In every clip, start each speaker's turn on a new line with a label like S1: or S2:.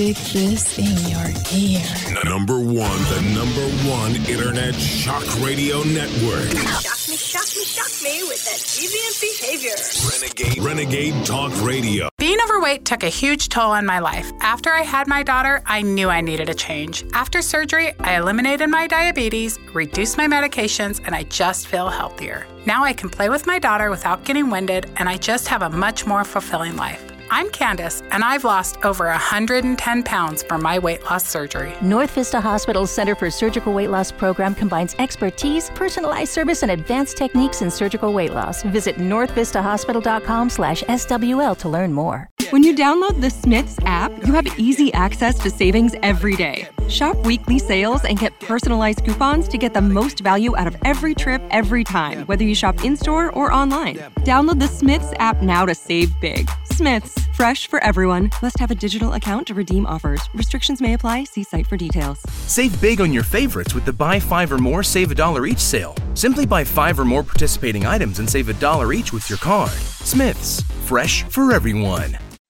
S1: Stick this in your ear.
S2: Number one, the number one internet shock radio network.
S3: Shock me, shock me, shock me with that deviant behavior.
S2: Renegade, Renegade Talk Radio.
S4: Being overweight took a huge toll on my life. After I had my daughter, I knew I needed a change. After surgery, I eliminated my diabetes, reduced my medications, and I just feel healthier. Now I can play with my daughter without getting winded, and I just have a much more fulfilling life. I'm Candace, and I've lost over 110 pounds from my weight loss surgery.
S5: North Vista Hospital's Center for Surgical Weight Loss program combines expertise, personalized service, and advanced techniques in surgical weight loss. Visit northvistahospital.com slash SWL to learn more.
S6: When you download the Smiths app, you have easy access to savings every day. Shop weekly sales and get personalized coupons to get the most value out of every trip every time, whether you shop in-store or online. Download the Smiths app now to save big. Smiths, fresh for everyone. Must have a digital account to redeem offers. Restrictions may apply. See site for details.
S7: Save big on your favorites with the buy five or more, save a dollar each sale. Simply buy five or more participating items and save a dollar each with your card. Smith's, fresh for everyone.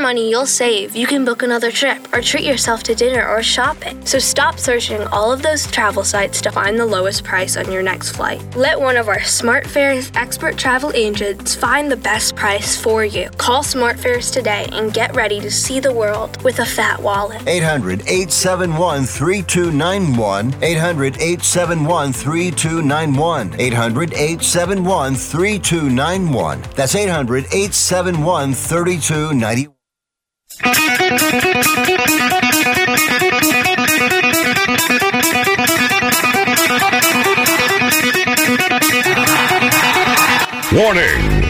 S3: money you'll save, you can book another trip or treat yourself to dinner or shopping. So stop searching all of those travel sites to find the lowest price on your next flight. Let one of our SmartFares expert travel agents find the best price for you. Call SmartFares today and get ready to see the world with a fat wallet.
S8: 800 871 3291. 800 871 3291. 800 871 3291. That's 800 871 3291.
S9: Warning!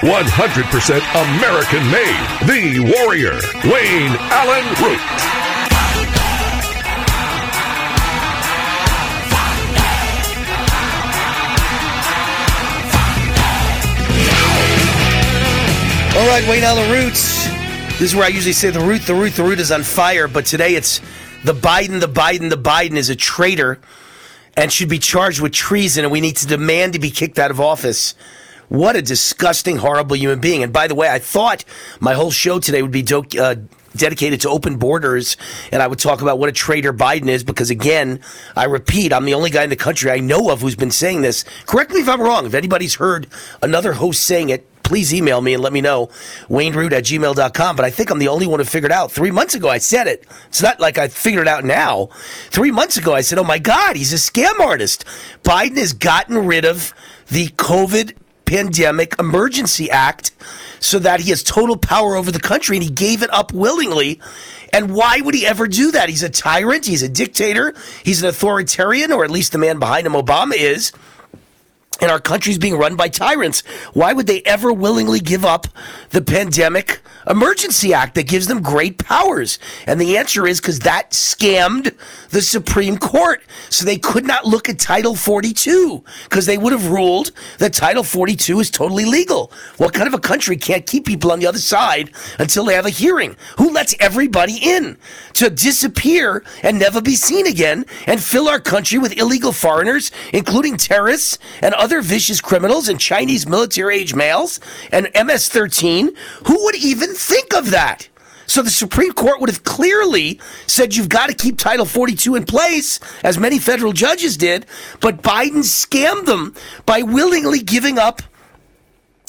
S9: 100% American made, the warrior, Wayne Allyn Root.
S10: All right, Wayne Allyn Roots. This is where I usually say the root, the root, the root is on fire, but today it's the Biden, the Biden, the Biden is a traitor and should be charged with treason, and we need to demand to be kicked out of office. What a disgusting, horrible human being. And by the way, I thought my whole show today would be do- uh, dedicated to open borders, and I would talk about what a traitor Biden is, because again, I repeat, I'm the only guy in the country I know of who's been saying this. Correct me if I'm wrong. If anybody's heard another host saying it, please email me and let me know. WayneRoot at gmail.com. But I think I'm the only one who figured out. Three months ago, I said it. It's not like I figured it out now. Three months ago, I said, oh my God, he's a scam artist. Biden has gotten rid of the COVID Pandemic Emergency Act so that he has total power over the country and he gave it up willingly. And why would he ever do that? He's a tyrant, he's a dictator, he's an authoritarian, or at least the man behind him, Obama, is and our country's being run by tyrants. Why would they ever willingly give up the Pandemic Emergency Act that gives them great powers? And the answer is because that scammed the Supreme Court. So they could not look at Title 42 because they would have ruled that Title 42 is totally legal. What kind of a country can't keep people on the other side until they have a hearing? Who lets everybody in to disappear and never be seen again and fill our country with illegal foreigners, including terrorists and other vicious criminals and Chinese military age males and MS 13? Who would even think of that? So the Supreme Court would have clearly said you've got to keep Title 42 in place, as many federal judges did, but Biden scammed them by willingly giving up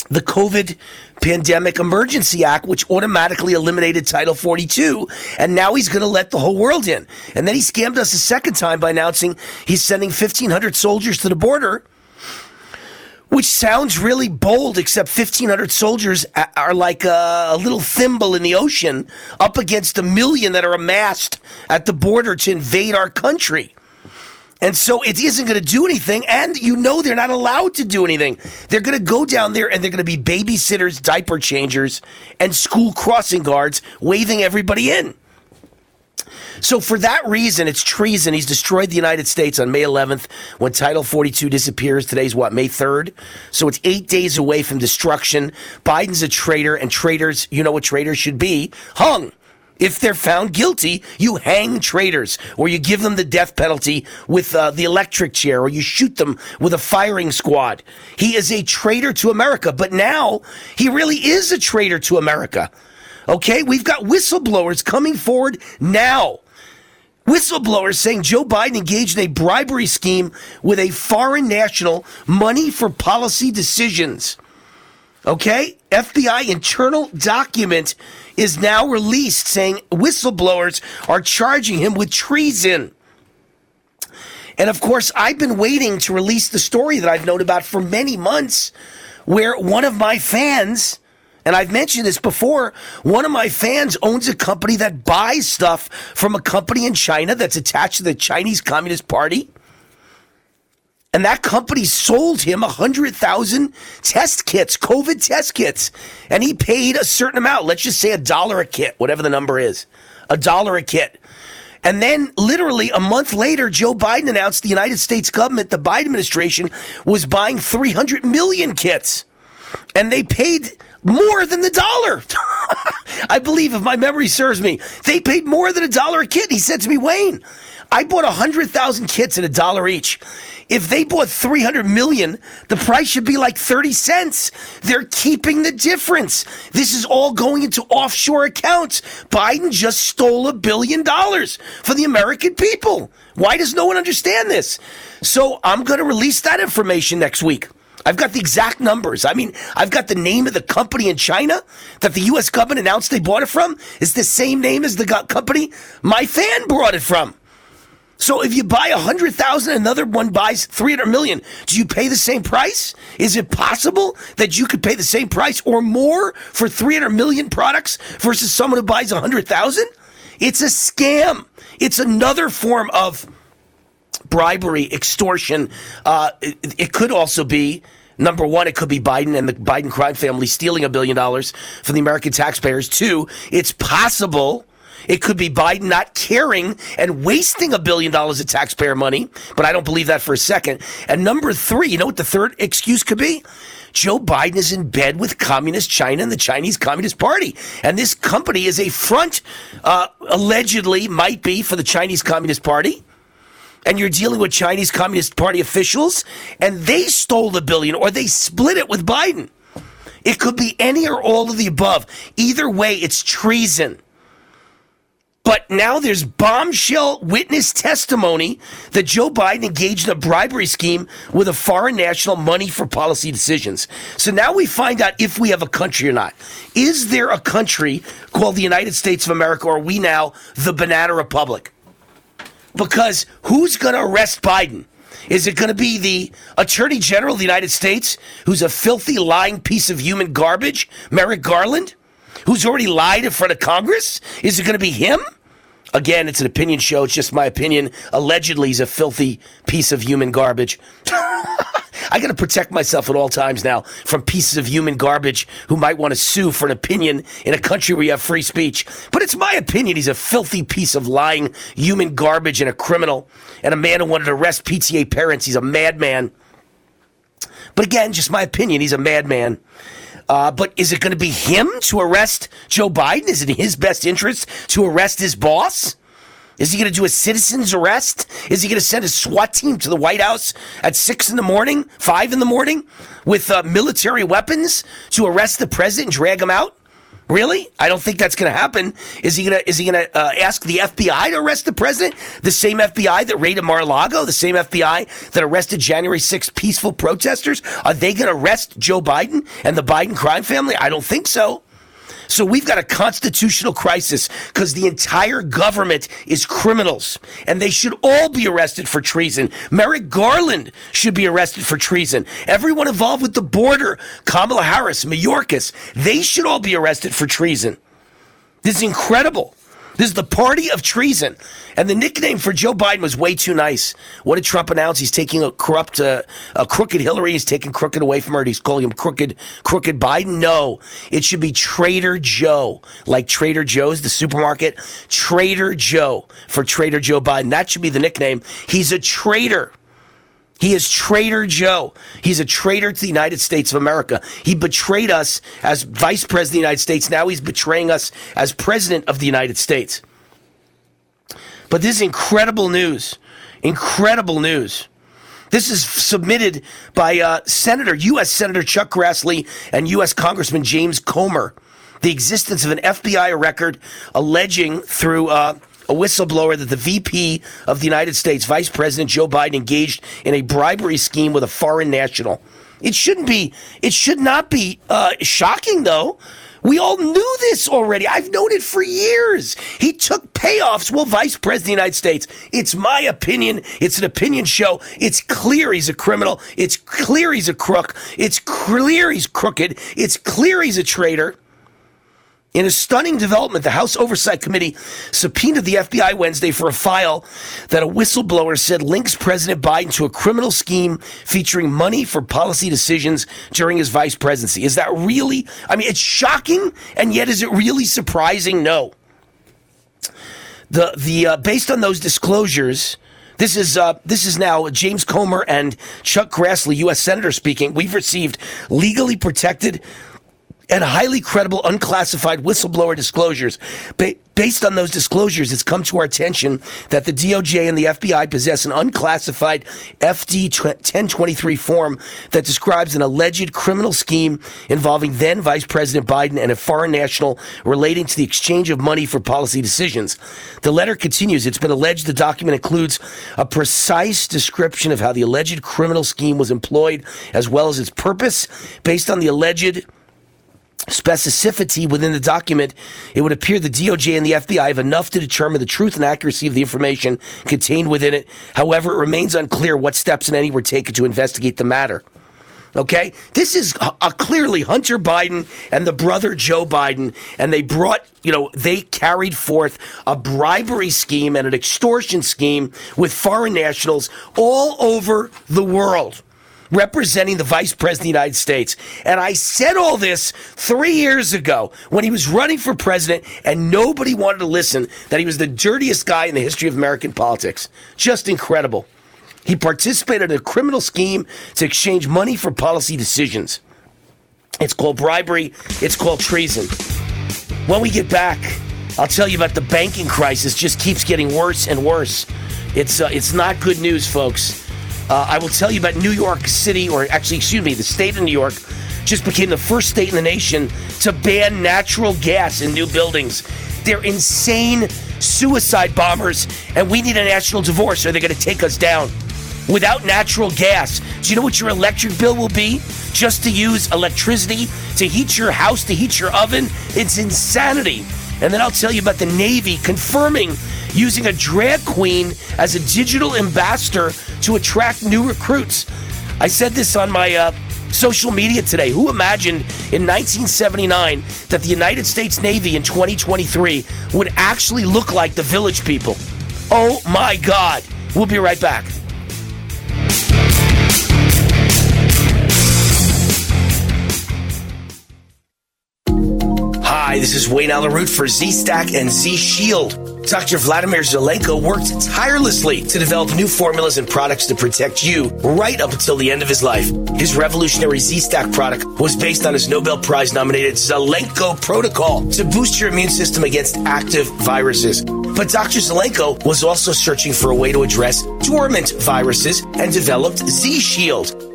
S10: the COVID Pandemic Emergency Act, which automatically eliminated Title 42. And now he's going to let the whole world in. And then he scammed us a second time by announcing he's sending 1,500 soldiers to the border, which sounds really bold, except 1,500 soldiers are like a, little thimble in the ocean up against a million that are amassed at the border to invade our country. And so it isn't going to do anything. And you know they're not allowed to do anything. They're going to go down there and they're going to be babysitters, diaper changers, and school crossing guards waving everybody in. So for that reason, it's treason. He's destroyed the United States on May 11th when Title 42 disappears. Today's what, May 3rd? So it's eight days away from destruction. Biden's a traitor, and traitors, you know what traitors should be? Hung. If they're found guilty, you hang traitors, or you give them the death penalty with uh, the electric chair, or you shoot them with a firing squad. He is a traitor to America, but now he really is a traitor to America. Okay, we've got whistleblowers coming forward now. Whistleblowers saying Joe Biden engaged in a bribery scheme with a foreign national, money for policy decisions. Okay? FBI internal document is now released saying whistleblowers are charging him with treason. And of course, I've been waiting to release the story that I've known about for many months where one of my fans, and I've mentioned this before, one of my fans owns a company that buys stuff from a company in China that's attached to the Chinese Communist Party. And that company sold him 100,000 test kits, COVID test kits. And he paid a certain amount. Let's just say a dollar a kit, whatever the number is. A dollar a kit. And then, literally a month later, Joe Biden announced the United States government, the Biden administration, was buying 300 million kits. And they paid more than the dollar. I believe, if my memory serves me, they paid more than a dollar a kit. He said to me, Wayne, I bought 100,000 kits at a dollar each. If they bought 300 million, the price should be like 30 cents. They're keeping the difference. This is all going into offshore accounts. Biden just stole a billion dollars for the American people. Why does no one understand this? So I'm going to release that information next week. I've got the exact numbers. I mean, I've got the name of the company in China that the U.S. government announced they bought it from. It's the same name as the company my fan brought it from. So if you buy a hundred thousand, another one buys three hundred million. Do you pay the same price? Is it possible that you could pay the same price or more for three hundred million products versus someone who buys a hundred thousand? It's a scam. It's another form of bribery, extortion. Uh, it, it could also be Number one, it could be Biden and the Biden crime family stealing a billion dollars from the American taxpayers. Two, it's possible it could be Biden not caring and wasting a billion dollars of taxpayer money, but I don't believe that for a second. And number three, you know what the third excuse could be? Joe Biden is in bed with communist China and the Chinese Communist Party. And this company is a front, uh, allegedly, might be for the Chinese Communist Party. And you're dealing with Chinese Communist Party officials, and they stole the billion or they split it with Biden. It could be any or all of the above. Either way, it's treason. But now there's bombshell witness testimony that Joe Biden engaged in a bribery scheme with a foreign national money for policy decisions. So now we find out if we have a country or not. Is there a country called the United States of America, or are we now the Banana Republic? Because who's going to arrest Biden? Is it going to be the Attorney General of the United States, who's a filthy, lying piece of human garbage, Merrick Garland? who's already lied in front of Congress? Is it going to be him? Again, it's an opinion show. It's just my opinion. Allegedly, he's a filthy piece of human garbage. I got to protect myself at all times now from pieces of human garbage who might want to sue for an opinion in a country where you have free speech. But it's my opinion he's a filthy piece of lying human garbage and a criminal and a man who wanted to arrest PTA parents. He's a madman. But again, just my opinion. He's a madman. Uh, but is it going to be him to arrest Joe Biden? Is it in his best interest to arrest his boss? Is he going to do a citizen's arrest? Is he going to send a SWAT team to the White House at six in the morning, five in the morning, with uh, military weapons to arrest the president and drag him out? Really? I don't think that's going to happen. Is he going to is he going to uh, ask the FBI to arrest the president? The same FBI that raided Mar-a-Lago, the same FBI that arrested January 6 peaceful protesters? Are they going to arrest Joe Biden and the Biden crime family? I don't think so. So we've got a constitutional crisis because the entire government is criminals and they should all be arrested for treason. Merrick Garland should be arrested for treason. Everyone involved with the border, Kamala Harris, Mayorkas, they should all be arrested for treason. This is incredible. This is the party of treason. And the nickname for Joe Biden was way too nice. What did Trump announce? He's taking a corrupt, uh, a crooked Hillary. He's taking crooked away from her. He's calling him crooked, crooked Biden. No, it should be Trader Joe, like Trader Joe's, the supermarket. Trader Joe for Trader Joe Biden. That should be the nickname. He's a traitor. He is Traitor Joe. He's a traitor to the United States of America. He betrayed us as Vice President of the United States. Now he's betraying us as President of the United States. But this is incredible news. Incredible news. This is submitted by uh, Senator, U.S. Senator Chuck Grassley and U.S. Congressman James Comer. The existence of an FBI record alleging through uh, a whistleblower that the VP of the United States, Vice President Joe Biden, engaged in a bribery scheme with a foreign national. It shouldn't be, it should not be uh, shocking, though. We all knew this already. I've known it for years. He took payoffs while vice president of the United States. It's my opinion. It's an opinion show. It's clear he's a criminal. It's clear he's a crook. It's clear he's crooked. It's clear he's a traitor. In a stunning development, the House Oversight Committee subpoenaed the FBI Wednesday for a file that a whistleblower said links President Biden to a criminal scheme featuring money for policy decisions during his vice presidency. Is that really? I mean, it's shocking, and yet is it really surprising? No. The the uh, based on those disclosures. This is uh, this is now James Comer and Chuck Grassley, U.S. Senator, speaking. We've received legally protected and highly credible unclassified whistleblower disclosures. Ba- based on those disclosures, it's come to our attention that the DOJ and the FBI possess an unclassified FD 1023 form that describes an alleged criminal scheme involving then Vice President Biden and a foreign national relating to the exchange of money for policy decisions. The letter continues. It's been alleged the document includes a precise description of how the alleged criminal scheme was employed, as well as its purpose, based on the alleged specificity within the document, it would appear the DOJ and the FBI have enough to determine the truth and accuracy of the information contained within it. However, it remains unclear what steps, and any, were taken to investigate the matter. Okay? This is a, a clearly Hunter Biden and the brother Joe Biden, and they brought, you know, they carried forth a bribery scheme and an extortion scheme with foreign nationals all over the world representing the vice president of the United States. And I said all this three years ago when he was running for president, and nobody wanted to listen that he was the dirtiest guy in the history of American politics. Just incredible. He participated in a criminal scheme to exchange money for policy decisions. It's called bribery, it's called treason. When we get back, I'll tell you about the banking crisis just keeps getting worse and worse. It's uh, it's not good news, folks. Uh, I will tell you about New York City, or actually, excuse me, the state of New York just became the first state in the nation to ban natural gas in new buildings. They're insane suicide bombers, and we need a national divorce or they're going to take us down. Without natural gas, do you know what your electric bill will be? Just to use electricity to heat your house, to heat your oven? It's insanity. And then I'll tell you about the Navy confirming using a drag queen as a digital ambassador to attract new recruits. I said this on my uh, social media today. Who imagined in 1979 that the United States Navy in 2023 would actually look like the village people? Oh my God. We'll be right back. Hi, this is Wayne Allyn Root for Z Stack and Z Shield. Dr. Vladimir Zelenko worked tirelessly to develop new formulas and products to protect you right up until the end of his life. His revolutionary Z-Stack product was based on his Nobel Prize nominated Zelenko protocol to boost your immune system against active viruses. But Dr. Zelenko was also searching for a way to address dormant viruses and developed Z-Shield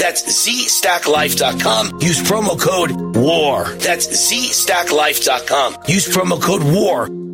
S10: That's ZStackLife.com. Use promo code WAR. That's ZStackLife.com. Use promo code WAR.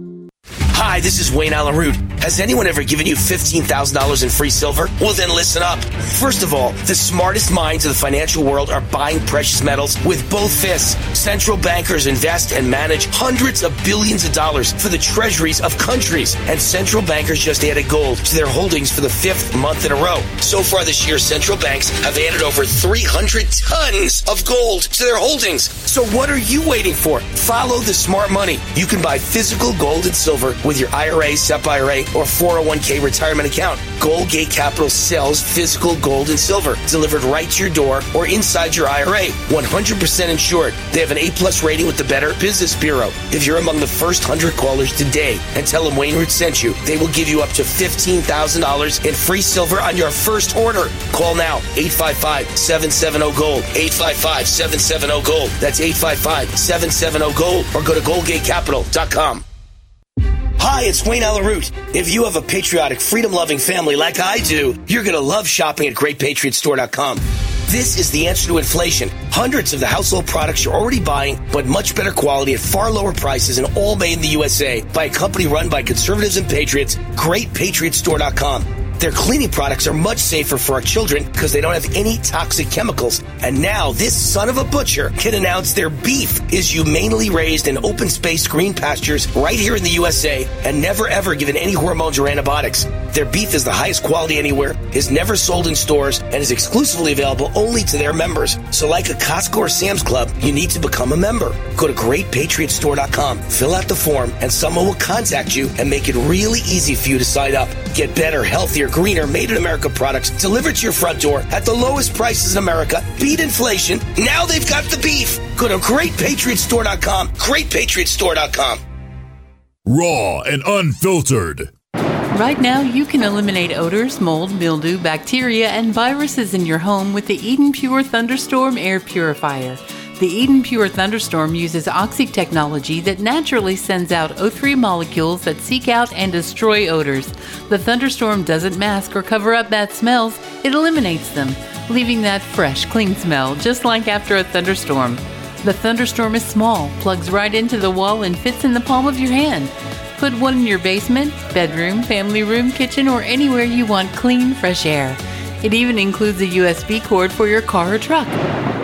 S10: Hi, this is Wayne Allyn Root. Has anyone ever given you $15,000 in free silver? Well, then listen up. First of all, the smartest minds of the financial world are buying precious metals with both fists. Central bankers invest and manage hundreds of billions of dollars for the treasuries of countries. And central bankers just added gold to their holdings for the fifth month in a row. So far this year, central banks have added over 300 tons of gold to their holdings. So what are you waiting for? Follow the smart money. You can buy physical gold and silver with your IRA, SEP IRA, or 401k retirement account. Goldgate Capital sells physical gold and silver delivered right to your door or inside your IRA. 100% insured. They have an A plus rating with the Better Business Bureau. If you're among the first 100 callers today and tell them Wayne Root sent you, they will give you up to $15,000 in free silver on your first order. Call now 855 770 Gold. 855 770 Gold. That's 855 770 Gold. Or go to goldgatecapital.com. Hi, it's Wayne Allyn Root. If you have a patriotic, freedom loving family like I do, you're going to love shopping at GreatPatriotStore.com. This is the answer to inflation. Hundreds of the household products you're already buying, but much better quality at far lower prices and all made in the USA by a company run by conservatives and patriots, GreatPatriotStore.com. Their cleaning products are much safer for our children because they don't have any toxic chemicals. And now this son of a butcher can announce their beef is humanely raised in open space green pastures right here in the USA and never ever given any hormones or antibiotics. Their beef is the highest quality anywhere, is never sold in stores, and is exclusively available only to their members. So like a Costco or Sam's Club, you need to become a member. Go to greatpatriotstore.com, fill out the form, and someone will contact you and make it really easy for you to sign up. Get better, healthier, greener, made in America products delivered to your front door at the lowest prices in America. Beat inflation. Now they've got the beef. Go to greatpatriotstore.com. Greatpatriotstore.com.
S9: Raw and unfiltered.
S11: Right now, you can eliminate odors, mold, mildew, bacteria, and viruses in your home with the Eden Pure Thunderstorm Air Purifier. The Eden Pure Thunderstorm uses oxy technology that naturally sends out O3 molecules that seek out and destroy odors. The Thunderstorm doesn't mask or cover up bad smells, it eliminates them, leaving that fresh, clean smell, just like after a thunderstorm. The Thunderstorm is small, plugs right into the wall, and fits in the palm of your hand. Put one in your basement, bedroom, family room, kitchen, or anywhere you want clean, fresh air. It even includes a USB cord for your car or truck.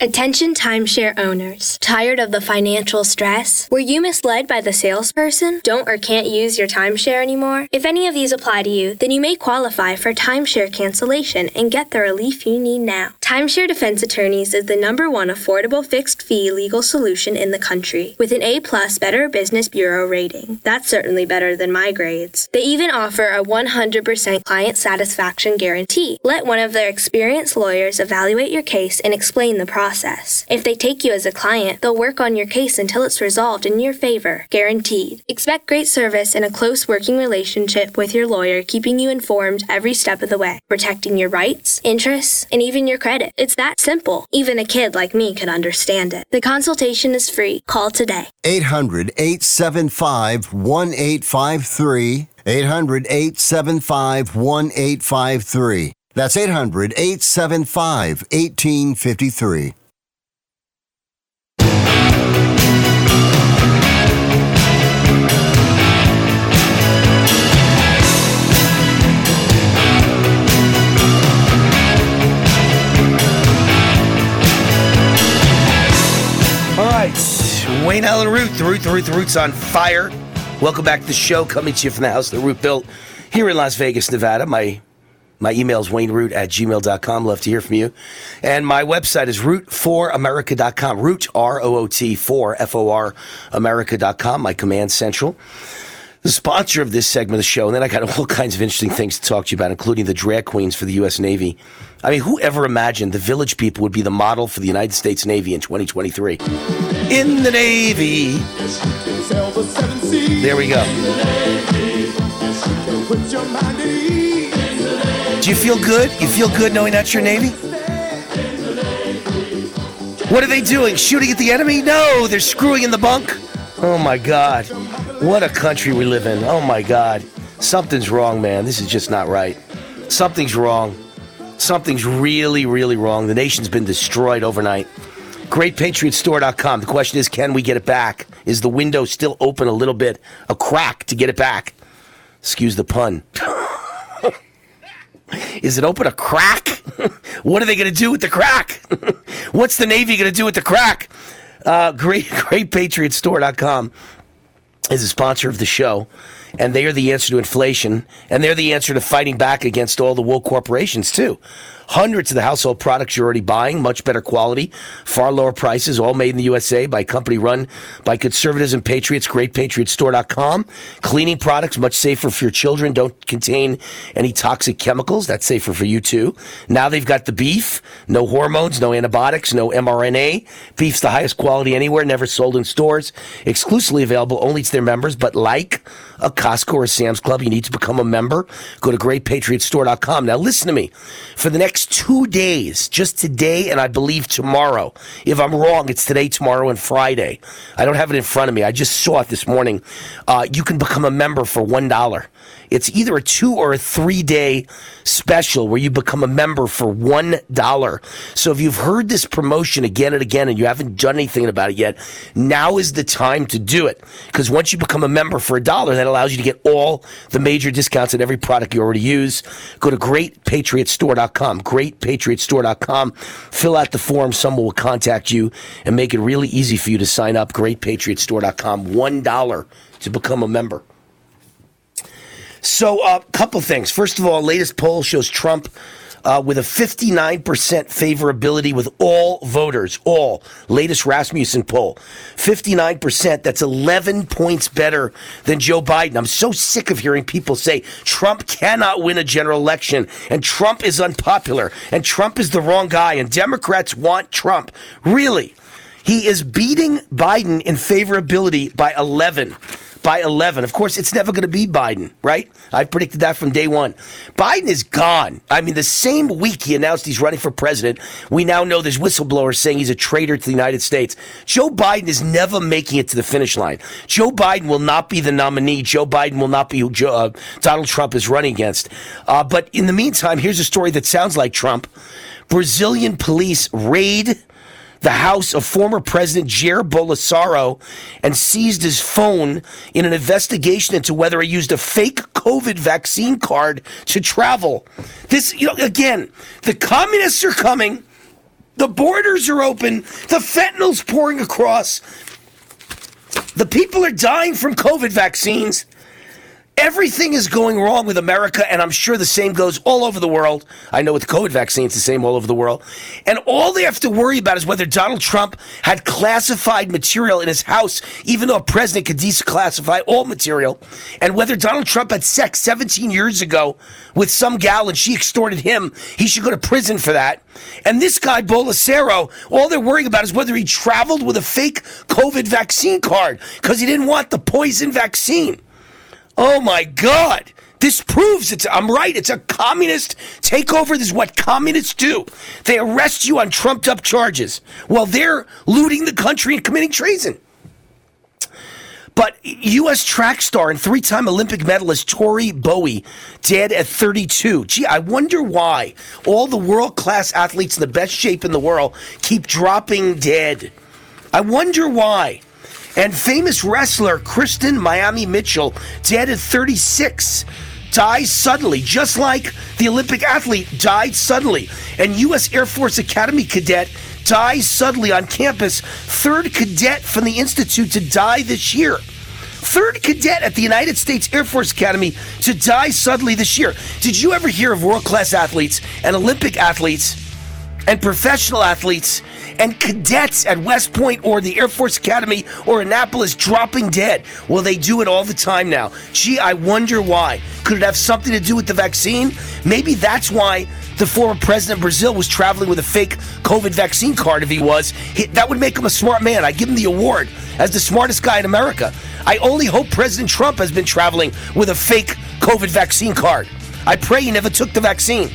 S3: Attention timeshare owners. Tired of the financial stress? Were you misled by the salesperson? Don't or can't use your timeshare anymore? If any of these apply to you, then you may qualify for timeshare cancellation and get the relief you need now. Timeshare Defense Attorneys is the number one affordable fixed fee legal solution in the country with an A plus Better Business Bureau rating. That's certainly better than my grades. They even offer a 100% client satisfaction guarantee. Let one of their experienced lawyers evaluate your case and explain the process. If they take you as a client, they'll work on your case until it's resolved in your favor, guaranteed. Expect great service and a close working relationship with your lawyer, keeping you informed every step of the way, protecting your rights, interests, and even your credit. It's that simple. Even a kid like me could understand it. The consultation is free. Call today.
S8: 800 875 1853. 800 875 1853. That's 800 875 1853.
S10: Right, Wayne Allyn Root, the Root, the Root, the Root's on fire. Welcome back to the show, coming to you from the house the Root built here in Las Vegas, Nevada. My my email is wayneroot at gmail.com. Love to hear from you. And my website is root4america.com. Root, R O O T, 4 F O R America.com, my command central. The sponsor of this segment of the show, and then I got all kinds of interesting things to talk to you about, including the drag queens for the U.S. Navy. I mean, who ever imagined the village people would be the model for the United States Navy in 2023? In the Navy. There we go. Do you feel good? You feel good knowing that's your Navy? What are they doing? Shooting at the enemy? No, they're screwing in the bunk. Oh my God. What a country we live in. Oh my God. Something's wrong, man. This is just not right. Something's wrong. Something's really, really wrong. The nation's been destroyed overnight. GreatPatriotStore.com. The question is, can we get it back? Is the window still open a little bit, a crack to get it back? Excuse the pun. Is it open a crack? what are they going to do with the crack? What's the Navy going to do with the crack? Uh, great, greatpatriotstore.com is a sponsor of the show, and they are the answer to inflation, and they're the answer to fighting back against all the woke corporations, too. Hundreds of the household products you're already buying, much better quality, far lower prices, all made in the USA by a company run by conservatives and patriots, greatpatriotstore.com. Cleaning products, much safer for your children, don't contain any toxic chemicals. That's safer for you too. Now they've got the beef, no hormones, no antibiotics, no mRNA. Beef's the highest quality anywhere, never sold in stores, exclusively available only to their members, but like a Costco or a Sam's Club, you need to become a member. Go to greatpatriotstore.com. Now listen to me. For the next two days, just today and I believe tomorrow, if I'm wrong, it's today, tomorrow, and Friday. I don't have it in front of me. I just saw it this morning. Uh, you can become a member for $1. It's either a two or a three day special where you become a member for one dollar. So if you've heard this promotion again and again and you haven't done anything about it yet, now is the time to do it. Because once you become a member for a dollar, that allows you to get all the major discounts on every product you already use. Go to greatpatriotstore.com, greatpatriotstore.com. Fill out the form. Someone will contact you and make it really easy for you to sign up. Greatpatriotstore.com. One dollar to become a member. So, a uh, couple things. First of all, latest poll shows Trump uh, with a 59% favorability with all voters. All. Latest Rasmussen poll. 59%. That's 11 points better than Joe Biden. I'm so sick of hearing people say Trump cannot win a general election and Trump is unpopular and Trump is the wrong guy and Democrats want Trump. Really? He is beating Biden in favorability by 11 by 11. Of course, it's never going to be Biden, right? I predicted that from day one. Biden is gone. I mean, the same week he announced he's running for president, we now know there's whistleblowers saying he's a traitor to the United States. Joe Biden is never making it to the finish line. Joe Biden will not be the nominee. Joe Biden will not be who Joe, uh, Donald Trump is running against. Uh, but in the meantime, here's a story that sounds like Trump. Brazilian police raid the house of former President Jair Bolsonaro and seized his phone in an investigation into whether he used a fake COVID vaccine card to travel. This, you know, again, the communists are coming. The borders are open. The fentanyl's pouring across. The people are dying from COVID vaccines. Everything is going wrong with America, and I'm sure the same goes all over the world. I know with the COVID vaccine, it's the same all over the world. And all they have to worry about is whether Donald Trump had classified material in his house, even though a president could declassify all material, and whether Donald Trump had sex 17 years ago with some gal and she extorted him. He should go to prison for that. And this guy, Bolsonaro, all they're worrying about is whether he traveled with a fake COVID vaccine card because he didn't want the poison vaccine. Oh my God. This proves it's, I'm right. It's a communist takeover. This is what communists do. They arrest you on trumped up charges while they're looting the country and committing treason. But U.S. track star and three time Olympic medalist Tori Bowie dead at 32. Gee, I wonder why all the world class athletes in the best shape in the world keep dropping dead. I wonder why. And famous wrestler Kristen Miami Mitchell, dead at 36, dies suddenly, just like the Olympic athlete died suddenly. And U.S. Air Force Academy cadet dies suddenly on campus, third cadet from the Institute to die this year. third cadet at the United States Air Force Academy to die suddenly this year. Did you ever hear of world class athletes and Olympic athletes and professional athletes and cadets at West Point or the Air Force Academy or Annapolis dropping dead? Well, they do it all the time now. Gee, I wonder why. Could it have something to do with the vaccine? Maybe that's why the former president of Brazil was traveling with a fake COVID vaccine card if he was. He, that would make him a smart man. I give him the award as the smartest guy in America. I only hope President Trump has been traveling with a fake COVID vaccine card. I pray he never took the vaccine.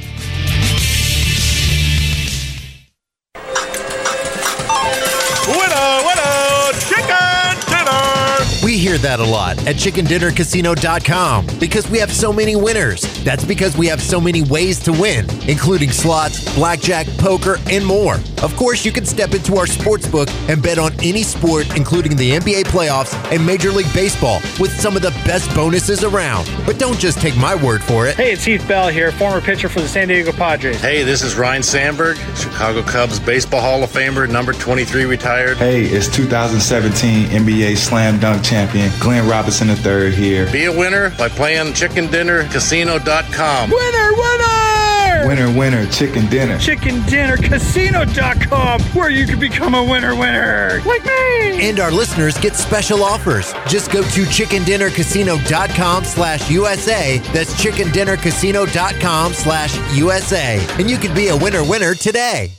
S12: Hear that a lot at chickendinnercasino.com because we have so many winners. That's because we have so many ways to win, including slots, blackjack, poker, and more. Of course, you can step into our sports book and bet on any sport, including the NBA playoffs and Major League Baseball, with some of the best bonuses around. But don't just take my word for it.
S13: Hey, it's Heath Bell here, former pitcher for the San Diego Padres.
S14: Hey, this is Ryne Sandberg, Chicago Cubs Baseball Hall of Famer, number 23 retired.
S15: Hey, it's 2017 NBA Slam Dunk champion Glenn Robinson III here.
S14: Be a winner by playing chickendinnercasino.com.
S13: Winner, winner!
S15: Winner, winner, chicken dinner.
S13: ChickenDinnerCasino.com, where you can become a winner, winner, like me.
S12: And our listeners get special offers. Just go to chickendinnercasino.com slash USA. That's chickendinnercasino.com slash USA. And you can be a winner winner today.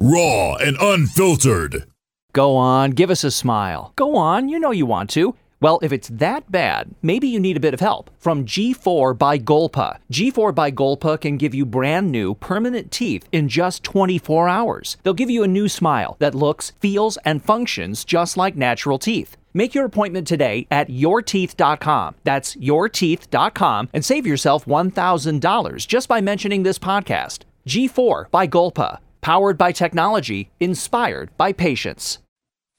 S2: Raw and unfiltered.
S16: Go on, give us a smile. Go on, you know you want to. Well, if it's that bad, maybe you need a bit of help. From G4 by Golpa. G4 by Golpa can give you brand new permanent teeth in just 24 hours. They'll give you a new smile that looks, feels, and functions just like natural teeth. Make your appointment today at yourteeth.com. That's yourteeth.com and save yourself $1,000 just by mentioning this podcast. G4 by Golpa. Powered by technology, inspired by patience.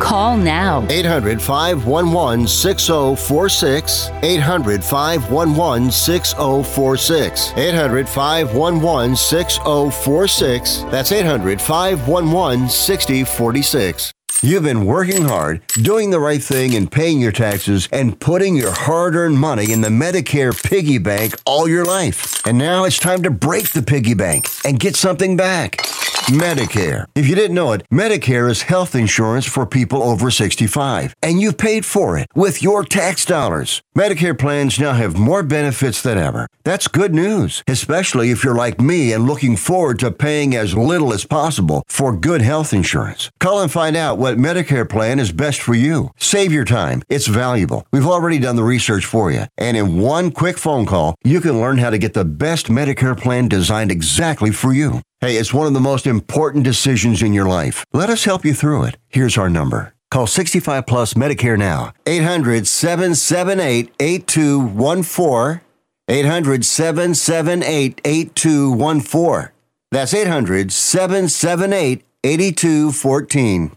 S17: Call now.
S8: 800 511 6046. 800 511 6046. 800 511 6046. That's 800 511 6046. You've been working hard, doing the right thing, and paying your taxes, and putting your hard earned money in the Medicare piggy bank all your life. And now it's time to break the piggy bank and get something back. Medicare. If you didn't know it, Medicare is health insurance for people over 65, and you've paid for it with your tax dollars. Medicare plans now have more benefits than ever. That's good news, especially if you're like me and looking forward to paying as little as possible for good health insurance. Call and find out what Medicare plan is best for you. Save your time. It's valuable. We've already done the research for you. And in one quick phone call, you can learn how to get the best Medicare plan designed exactly for you. Hey, it's one of the most important decisions in your life. Let us help you through it. Here's our number. Call 65 Plus Medicare now. 800 778 8214. 800 778 8214. That's 800 778 8214.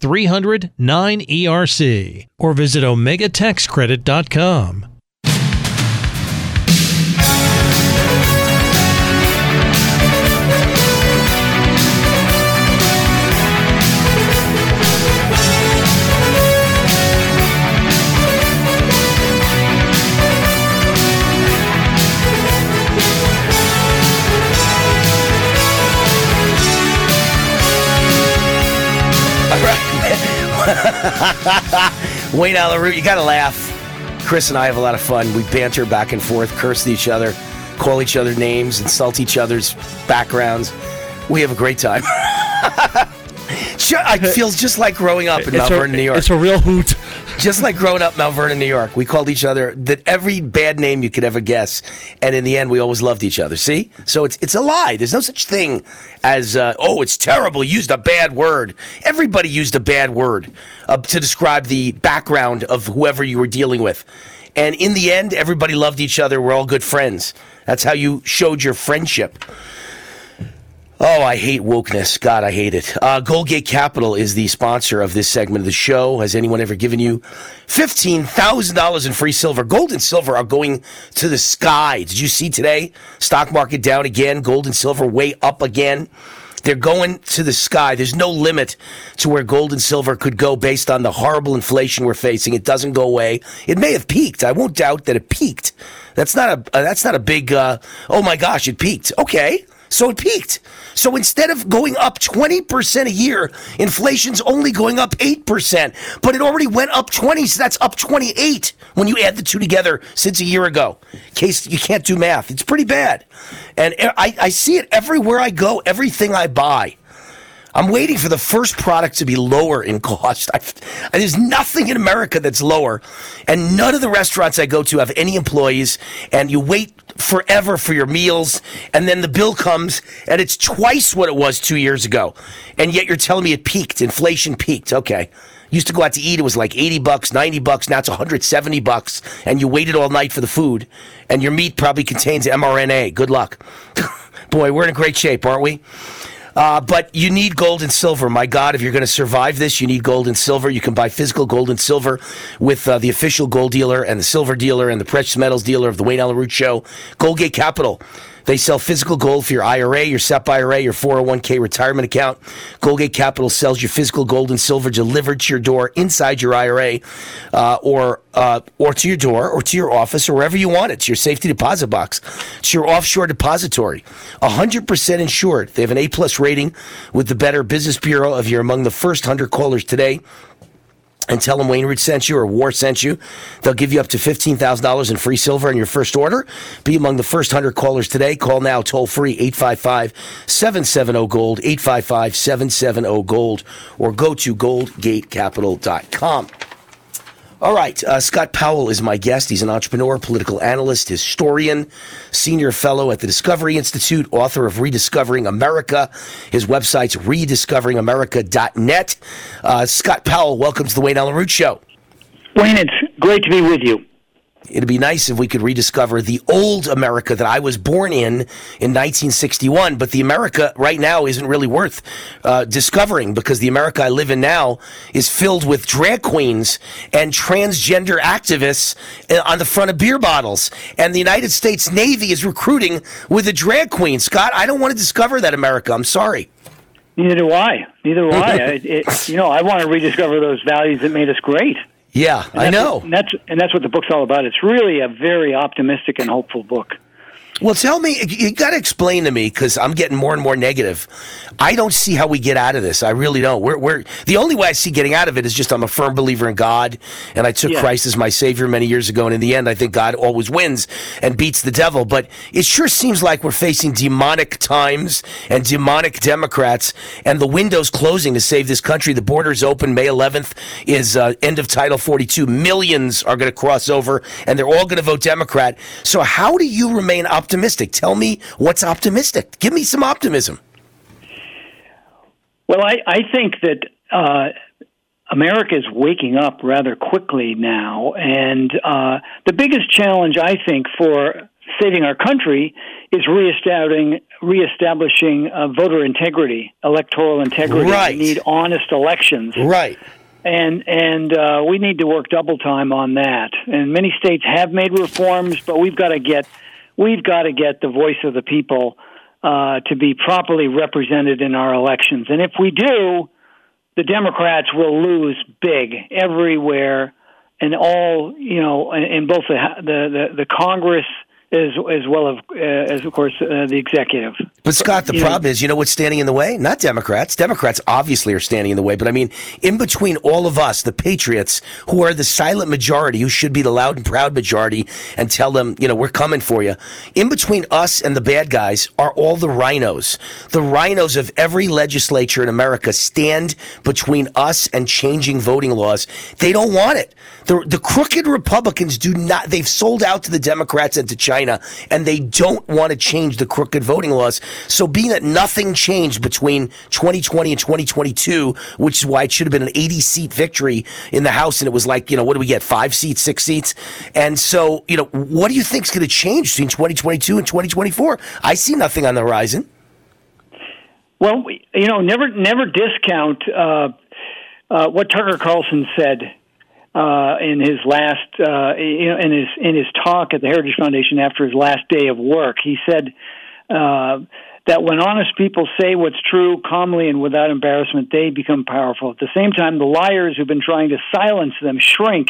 S18: 300 9ERC. Or visit OmegaTaxCredit.com.
S10: Wayne Root, you gotta laugh. Chris and I have a lot of fun. We banter back and forth, curse at each other, call each other names, insult each other's backgrounds. We have a great time. Sure, I feels just like growing up in
S19: It's
S10: Mount
S19: a-
S10: Vernon, New York.
S19: it's a real hoot.
S10: Just like growing up in Mount Vernon, New York. We called each other that every bad name you could ever guess, and in the end, we always loved each other. See, so it's it's a lie. There's no such thing as uh, oh, it's terrible. You Used a bad word. Everybody used a bad word uh, to describe the background of whoever you were dealing with, and in the end, everybody loved each other. We're all good friends. That's how you showed your friendship. Oh, I hate wokeness. God, I hate it. Uh, Goldgate Capital is the sponsor of this segment of the show. Has anyone ever given you $15,000 in free silver? Gold and silver are going to the sky. Did you see today? Stock market down again, gold and silver way up again. They're going to the sky. There's no limit to where gold and silver could go based on the horrible inflation we're facing. It doesn't go away. It may have peaked. I won't doubt that it peaked. That's not a uh, that's not a big uh, oh my gosh, it peaked. Okay. So it peaked. So instead of going up 20% a year, inflation's only going up 8%, but it already went up 20, so that's up 28 when you add the two together since a year ago. Case you can't do math, it's pretty bad. And I, I see it everywhere I go, everything I buy. I'm waiting for the first product to be lower in cost. i there's nothing in America that's lower, and none of the restaurants I go to have any employees. And you wait forever for your meals, and then the bill comes, and it's twice what it was two years ago. And yet you're telling me it peaked. Inflation peaked. Okay. Used to go out to eat. It was like 80 bucks, 90 bucks. Now it's 170 bucks. And you waited all night for the food. And your meat probably contains mRNA. Good luck. Boy, we're in great shape, aren't we? Uh, but you need gold and silver. My God, if you're going to survive this, you need gold and silver. You can buy physical gold and silver with uh, the official gold dealer and the silver dealer and the precious metals dealer of the Wayne Allyn Root Show, Goldgate Capital. They sell physical gold for your IRA, your SEP IRA, your 401k retirement account. Goldgate Capital sells your physical gold and silver delivered to your door inside your IRA, uh, or uh, or to your door, or to your office, or wherever you want it. To your safety deposit box. It's your offshore depository. 100% insured. They have an A plus rating with the Better Business Bureau. If you're among the first 100 callers today, and tell them Wayne Root sent you or War sent you. They'll give you up to $15,000 in free silver on your first order. Be among the first 100 callers today. Call now toll free 855 770 Gold, 855 770 Gold, or go to goldgatecapital.com. All right, uh, Scott Powell is my guest. He's an entrepreneur, political analyst, historian, senior fellow at the Discovery Institute, author of Rediscovering America. His website's rediscoveringamerica.net. Uh, Scott Powell, welcome to the Wayne Allyn Root Show.
S20: Wayne, it's great to be with you.
S10: It'd be nice if we could rediscover the old America that I was born in in 1961, but the America right now isn't really worth uh, discovering because the America I live in now is filled with drag queens and transgender activists uh, on the front of beer bottles. And the United States Navy is recruiting with a drag queen. Scott, I don't want to discover that America. I'm sorry.
S20: Neither do I. Neither do I. it, it, you know, I want to rediscover those values that made us great.
S10: Yeah, I know.
S20: and that's and that's what the book's all about. It's really a very optimistic and hopeful book.
S10: Well, tell me, you got to explain to me because I'm getting more and more negative. I don't see how we get out of this. I really don't. We're, we're the only way I see getting out of it is just I'm a firm believer in God, and I took
S20: Yeah.
S10: Christ as my savior many years ago. And in the end, I think God always wins and beats the devil. But it sure seems like we're facing demonic times and demonic Democrats, and the window's closing to save this country. The border's open. May 11th is uh, end of Title 42. Millions are going to cross over, and they're all going to vote Democrat. So how do you remain optimistic? Tell me what's optimistic. Give me some optimism.
S20: Well, I, I think that uh, America is waking up rather quickly now, and uh, the biggest challenge I think for saving our country is reestablishing reestablishing uh, voter integrity, electoral integrity.
S10: Right.
S20: We need honest elections.
S10: Right.
S20: And and uh, we need to work double time on that. And many states have made reforms, but we've got to get we've got to get the voice of the people uh, to be properly represented in our elections. And if we do, the Democrats will lose big everywhere, and all you know, in, both the, the the the Congress as as well as uh, as of course uh, the executive.
S10: But Scott, the
S20: You know-
S10: problem is, you know what's standing in the way? Not Democrats. Democrats obviously are standing in the way. But I mean, in between all of us, the patriots, who are the silent majority, who should be the loud and proud majority, and tell them, you know, we're coming for you. In between us and the bad guys are all the rhinos. The rhinos of every legislature in America stand between us and changing voting laws. They don't want it. The, the crooked Republicans do not, they've sold out to the Democrats and to China, and they don't want to change the crooked voting laws. So, being that nothing changed between 2020 and 2022, which is why it should have been an 80 seat victory in the House, and it was like, you know, what do we get? Five seats, six seats? And so, you know, what do you think is going to change between 2022 and 2024? I see nothing on the horizon.
S20: Well, you know, never never discount uh, uh, what Tucker Carlson said uh, in his last, uh, you know, in his in his talk at the Heritage Foundation after his last day of work. He said uh, that when honest people say what's true calmly and without embarrassment, they become powerful. At the same time, the liars who've been trying to silence them shrink,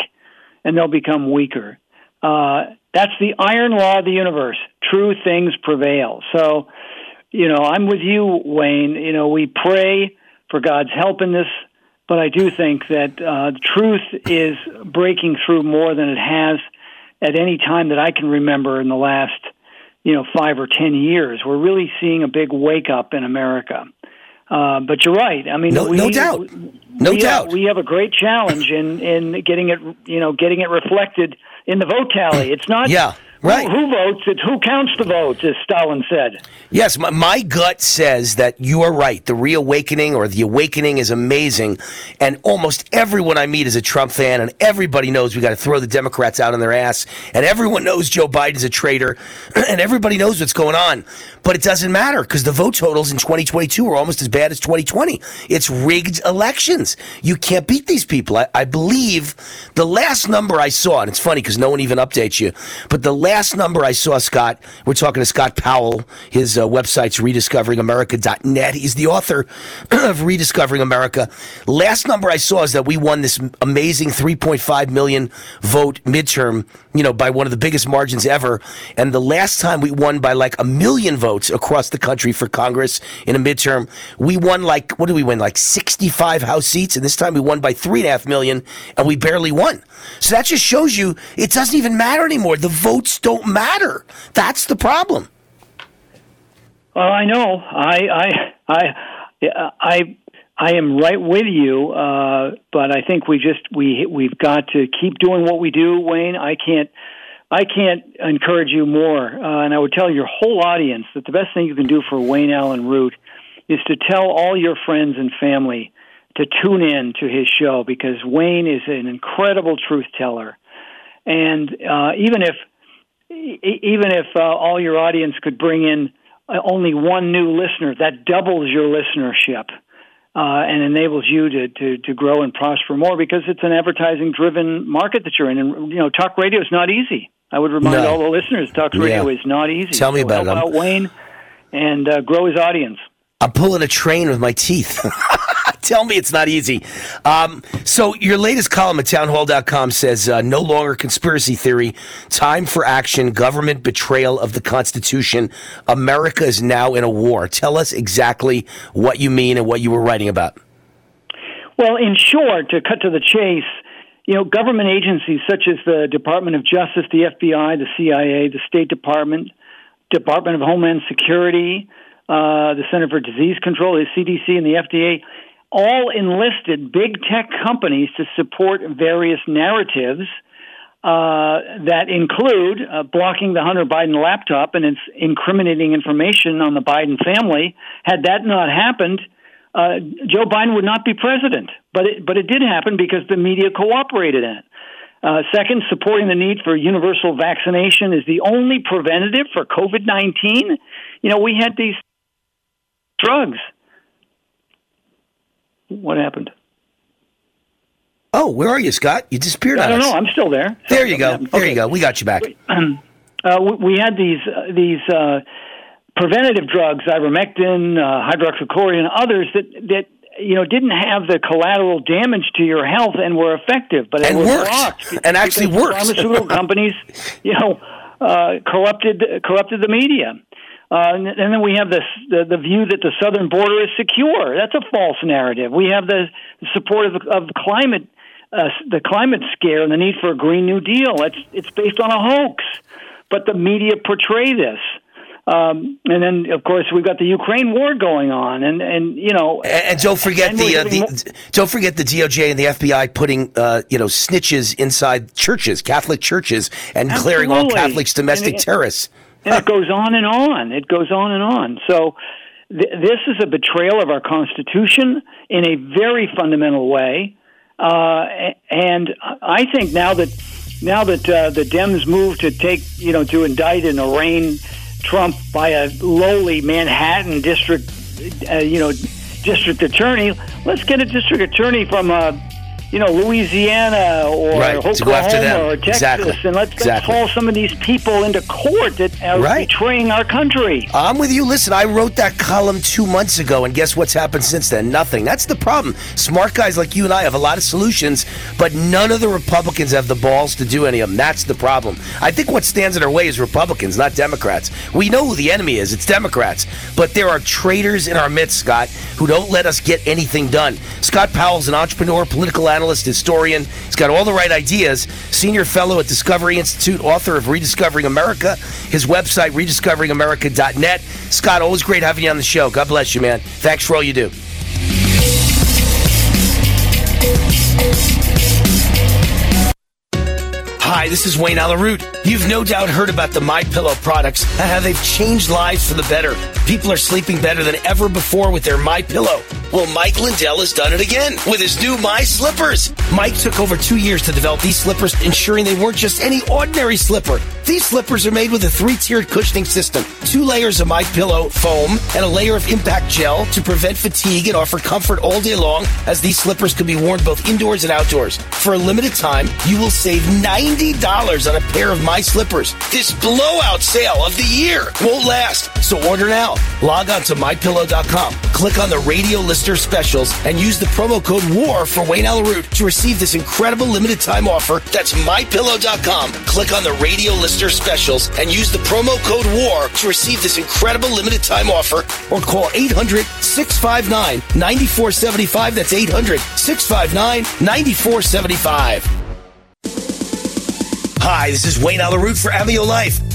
S20: and they'll become weaker. Uh, that's the iron law of the universe. True things prevail. So you know, I'm with you, Wayne. You know, we pray for God's help in this, but I do think that uh, the truth is breaking through more than it has at any time that I can remember in the last, you know, five or ten years. We're really seeing a big wake up in America. Uh, but you're right. I mean,
S10: No-
S20: we,
S10: no doubt. No
S20: we,
S10: doubt.
S20: we have a great challenge in in getting it, you know, getting it reflected in the vote tally. It's not
S10: Yeah, right.
S20: who, who votes; it's who counts the votes, as Stalin said.
S10: Yes, my, my gut says that you are right. The reawakening or the awakening is amazing. And almost everyone I meet is a Trump fan, and everybody knows we got to throw the Democrats out on their ass. And everyone knows Joe Biden's a traitor, and everybody knows what's going on. But it doesn't matter because the vote totals in 2022 are almost as bad as 2020. It's rigged elections. You can't beat these people. I, I believe the last number I saw, and it's funny because no one even updates you, but the last number I saw, Scott, we're talking to Scott Powell. His uh, website's rediscoveringamerica.net. He's the author of Rediscovering America. Last number I saw is that we won this amazing 3.5 million vote midterm, you know, by one of the biggest margins ever. And the last time we won by like a million votes across the country for Congress in a midterm, we won like, what did we win? Like 65 House seats. And this time we won by three and a half million and we barely won. So that just shows you it doesn't even matter anymore. The votes don't matter. That's the problem.
S20: Well, I know. I I I I I am right with you, uh, but I think we just we we've got to keep doing what we do, Wayne. I can't I can't encourage you more, uh, and I would tell your whole audience that the best thing you can do for Wayne Allyn Root is to tell all your friends and family to tune in to his show because Wayne is an incredible truth teller, and uh, even if even if uh, all your audience could bring in uh, only one new listener, that doubles your listenership uh, and enables you to, to, to grow and prosper more because it's an advertising driven market that you're in. And, you know, talk radio is not easy. I would remind
S10: No.
S20: all the listeners talk radio
S10: Yeah.
S20: is not easy.
S10: Tell me
S20: So
S10: about it.
S20: help
S10: I'm-
S20: out Wayne and uh, grow his audience.
S10: I'm pulling a train with my teeth. Tell me it's not easy. Um, so, your latest column at townhall.com says uh, no longer conspiracy theory, time for action, government betrayal of the Constitution. America is now in a war. Tell us exactly what you mean and what you were writing about.
S20: Well, in short, to cut to the chase, you know, government agencies such as the Department of Justice, the FBI, the CIA, the State Department, Department of Homeland Security, uh, the Center for Disease Control, the CDC, and the FDA, all enlisted big tech companies to support various narratives uh, that include uh, blocking the Hunter Biden laptop and its incriminating information on the Biden family. Had that not happened, uh, Joe Biden would not be president. But it, but it did happen because the media cooperated in it. Uh, second, supporting the need for universal vaccination is the only preventative for COVID 19. You know, we had these drugs. What happened?
S10: Oh, where are you, Scott? You disappeared
S20: I
S10: on
S20: don't
S10: us.
S20: know. I'm still there.
S10: There you go. There
S20: happened.
S10: you go. We got you back.
S20: uh, we- we had these uh, these uh, preventative drugs, ivermectin, uh, hydroxychloroquine, others that that you know didn't have the collateral damage to your health and were effective, but
S10: And
S20: were blocked
S10: And actually worked.
S20: Pharmaceutical companies, you know, uh, corrupted corrupted the media. Uh, and, and then we have this the, the view that the southern border is secure. That's a false narrative. We have the support of, of climate uh, the climate scare and the need for a green new deal. It's it's based on a hoax, but the media portray this. Um, and then, of course, we've got the Ukraine war going on, and and you know,
S10: And, and don't forget
S20: and
S10: the, uh, the don't forget the DOJ and the FBI putting uh, you know snitches inside churches, Catholic churches, and declaring all Catholics domestic
S20: And it-
S10: terrorists.
S20: and it goes on and on. It goes on and on. So th- this is a betrayal of our Constitution in a very fundamental way. Uh, and I think now that now that uh, the Dems move to take you know to indict and arraign Trump by a lowly Manhattan district uh, you know district attorney, let's get a district attorney from uh, you know Louisiana or
S10: Right, to go after them.
S20: Oklahoma or Texas,
S10: Exactly.
S20: and let's, let's
S10: Exactly.
S20: haul some of these people into court that are
S10: Right.
S20: betraying our country.
S10: I'm with you. Listen, I wrote that column two months ago, and guess what's happened since then? Nothing. That's the problem. Smart guys like you and I have a lot of solutions, but none of the Republicans have the balls to do any of them. That's the problem. I think what stands in our way is Republicans, not Democrats. We know who the enemy is. It's Democrats. But there are traitors in our midst, Scott, who don't let us get anything done. Scott Powell's an entrepreneur, political analyst, historian. He's got all the right ideas. Senior fellow at Discovery Institute, author of Rediscovering America. His website, rediscoveringamerica.net. Scott, always great having you on the show. God bless you, man. Thanks for all you do. Hi, this is Wayne Allyn Root. You've no doubt heard about the My Pillow products and how they've changed lives for the better. People are sleeping better than ever before with their My Pillow. Well, Mike Lindell has done it again with his new My Slippers. Mike took over two years to develop these slippers, ensuring they weren't just any ordinary slipper. These slippers are made with a three-tiered cushioning system, two layers of My Pillow foam, and a layer of impact gel to prevent fatigue and offer comfort all day long. As these slippers can be worn both indoors and outdoors. For a limited time, you will save $90 on a pair of My Slippers. This blowout sale of the year won't last, so order now. Log on to mypillow.com, click on the radio lister specials, and use the promo code WAR for Wayne Allyn Root to receive this incredible limited time offer. That's mypillow.com. Click on the radio lister specials and use the promo code WAR to receive this incredible limited time offer or call 800 659 9475. That's 800 659 9475. Hi, this is Wayne Allyn Root for Amio Life.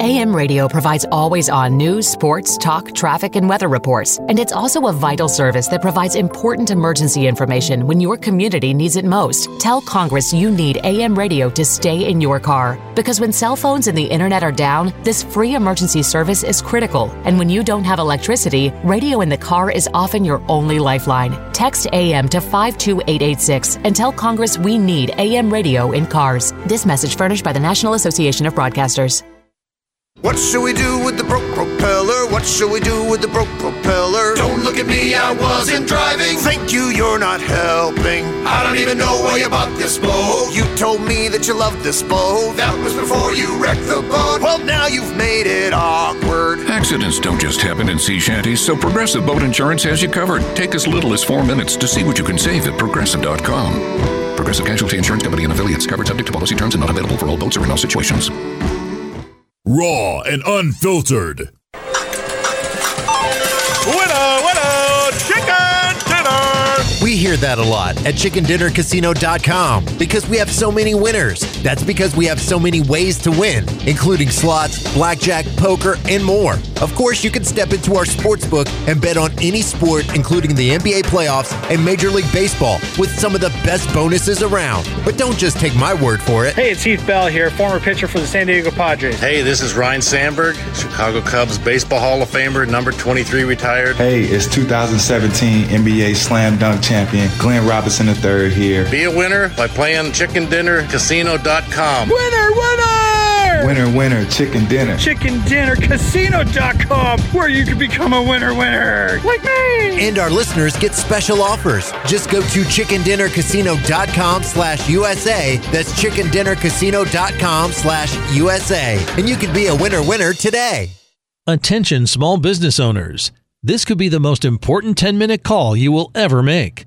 S19: AM radio provides always on news, sports, talk, traffic, and weather reports. And it's also a vital service that provides important emergency information when your community needs it most. Tell Congress you need AM radio to stay in your car. Because when cell phones and the internet are down, this free emergency service is critical. And when you don't have electricity, radio in the car is often your only lifeline. Text AM to 52886 and tell Congress we need AM radio in cars. This message furnished by the National Association of Broadcasters.
S21: What shall we do with the broke, broke
S22: propeller. What shall we do with the broke propeller?
S21: Don't look at me, I wasn't driving.
S22: Thank you, you're not helping.
S21: I don't even know why you bought this boat.
S22: You told me that you loved this boat.
S21: That was before you wrecked the boat.
S22: Well, now you've made it awkward.
S9: Accidents don't just happen in sea shanties, so Progressive Boat Insurance has you covered. Take as little as four minutes to see what you can save at progressive.com. Progressive Casualty Insurance Company and affiliates covered subject to policy terms and not available for all boats or in all situations.
S2: Raw and unfiltered.
S12: Hear that a lot at chickendinnercasino.com because we have so many winners. That's because we have so many ways to win, including slots, blackjack, poker, and more. Of course, you can step into our sports book and bet on any sport, including the NBA playoffs and Major League Baseball, with some of the best bonuses around. But don't just take my word for it.
S23: Hey, it's Heath Bell here, former pitcher for the San Diego Padres.
S14: Hey, this is Ryne Sandberg, Chicago Cubs Baseball Hall of Famer, number 23 retired.
S15: Hey, it's 2017 NBA Slam Dunk champion Glenn Robinson III here.
S14: Be a winner by playing chicken dinner chickendinnercasino.com.
S23: Winner, winner!
S15: Winner, winner, chicken dinner.
S23: Chicken dinner ChickenDinnerCasino.com, where you can become a winner, winner, like me.
S12: And our listeners get special offers. Just go to chicken dinner chickendinnercasino.com slash USA. That's chicken dinner chickendinnercasino.com slash USA. And you can be a winner winner today.
S18: Attention, small business owners. This could be the most important 10 minute call you will ever make.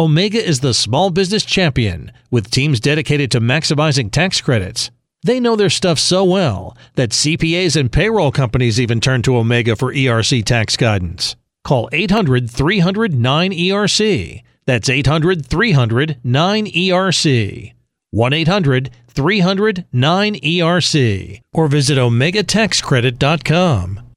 S18: Omega is the small business champion with teams dedicated to maximizing tax credits. They know their stuff so well that CPAs and payroll companies even turn to Omega for ERC tax guidance. Call 800 300 9ERC. That's 800 300 9ERC. 1 800 300 9ERC. Or visit OmegaTaxCredit.com.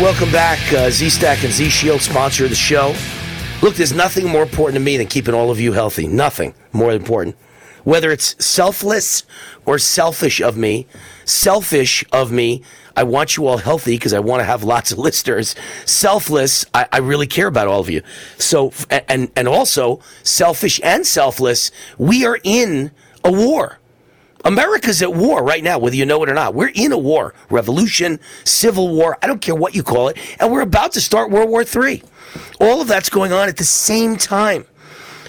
S10: Welcome back. Uh, Z Stack and Z Shield sponsor of the show. Look, there's nothing more important to me than keeping all of you healthy. Nothing more important. Whether it's selfless or selfish of me, selfish of me, I want you all healthy because I want to have lots of listeners. Selfless, I, I really care about all of you. So, and and also selfish and selfless, we are in a war. America's at war right now, whether you know it or not. We're in a war, revolution, civil war, I don't care what you call it, and we're about to start World War III. All of that's going on at the same time.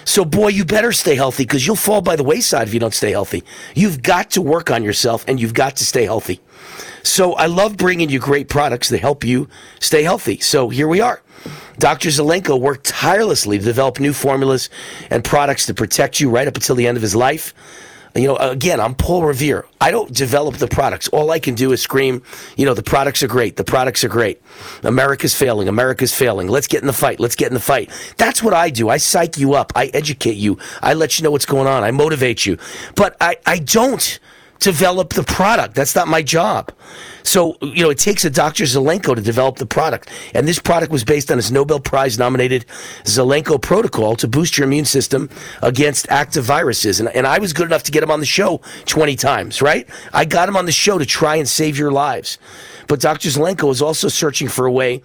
S10: So, boy, you better stay healthy because you'll fall by the wayside if you don't stay healthy. You've got to work on yourself and you've got to stay healthy. So, I love bringing you great products that help you stay healthy. So, here we are. Dr. Zelenko worked tirelessly to develop new formulas and products to protect you right up until the end of his life. You know, again, I'm Paul Revere. I don't develop the products. All I can do is scream, you know, the products are great. The products are great. America's failing. America's failing. Let's get in the fight. Let's get in the fight. That's what I do. I psych you up. I educate you. I let you know what's going on. I motivate you. But I, I don't develop the product. That's not my job. So, you know, it takes a Dr. Zelenko to develop the product. And this product was based on his Nobel Prize nominated Zelenko protocol to boost your immune system against active viruses. And, and I was good enough to get him on the show 20 times, right? I got him on the show to try and save your lives. But Dr. Zelenko is also searching for a way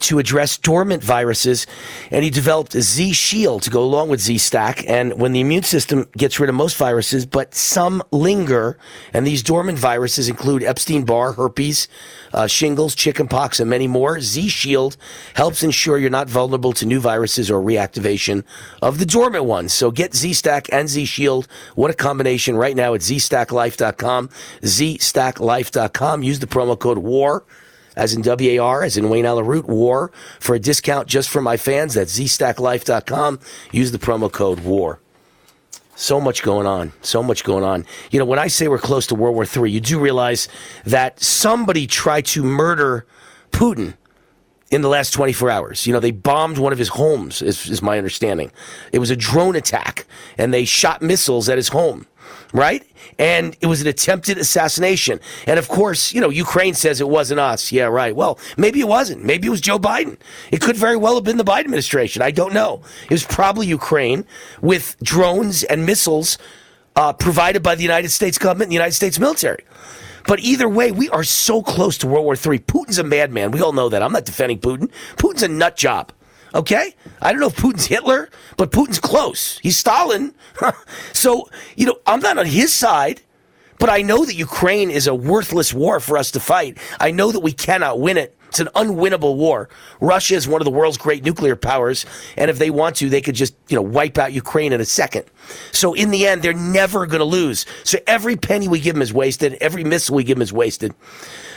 S10: to address dormant viruses, and he developed Z Shield to go along with Z Stack. And when the immune system gets rid of most viruses, but some linger, and these dormant viruses include Epstein Barr, herpes, uh, shingles, chickenpox, and many more, Z Shield helps ensure you're not vulnerable to new viruses or reactivation of the dormant ones. So get Z Stack and Z Shield. What a combination right now at ZStackLife.com. ZStackLife.com. Use the promo code WAR as in WAR, as in Wayne Allyn Root, WAR, for a discount just for my fans. That's zstacklife.com. Use the promo code WAR. So much going on. So much going on. You know, when I say we're close to World War III, you do realize that somebody tried to murder Putin in the last 24 hours. You know, they bombed one of his homes, is, is my understanding. It was a drone attack, and they shot missiles at his home, right? And it was an attempted assassination. And of course, you know, Ukraine says it wasn't us. Yeah, right. Well, maybe it wasn't. Maybe it was Joe Biden. It could very well have been the Biden administration. I don't know. It was probably Ukraine with drones and missiles uh, provided by the United States government and the United States military. But either way, we are so close to World War III. Putin's a madman. We all know that. I'm not defending Putin. Putin's a nut job. Okay? I don't know if Putin's Hitler, but Putin's close. He's Stalin. so, you know, I'm not on his side, but I know that Ukraine is a worthless war for us to fight. I know that we cannot win it. It's an unwinnable war. Russia is one of the world's great nuclear powers, and if they want to, they could just, you know, wipe out Ukraine in a second. So in the end, they're never going to lose. So every penny we give them is wasted. Every missile we give them is wasted.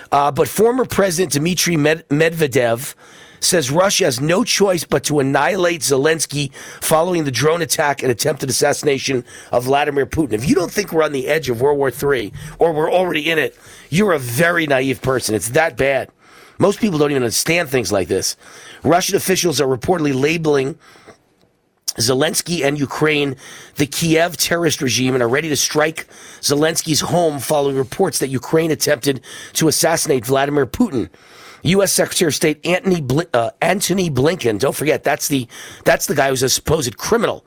S10: Uh, but former President Dmitry Med- Medvedev says Russia has no choice but to annihilate Zelensky following the drone attack and attempted assassination of Vladimir Putin. If you don't think we're on the edge of World War III or we're already in it, you're a very naive person. It's that bad. Most people don't even understand things like this. Russian officials are reportedly labeling Zelensky and Ukraine the Kiev terrorist regime and are ready to strike Zelensky's home following reports that Ukraine attempted to assassinate Vladimir Putin. U.S. Secretary of State Anthony Bl- uh, Antony Blinken, don't forget that's the that's the guy who's a supposed criminal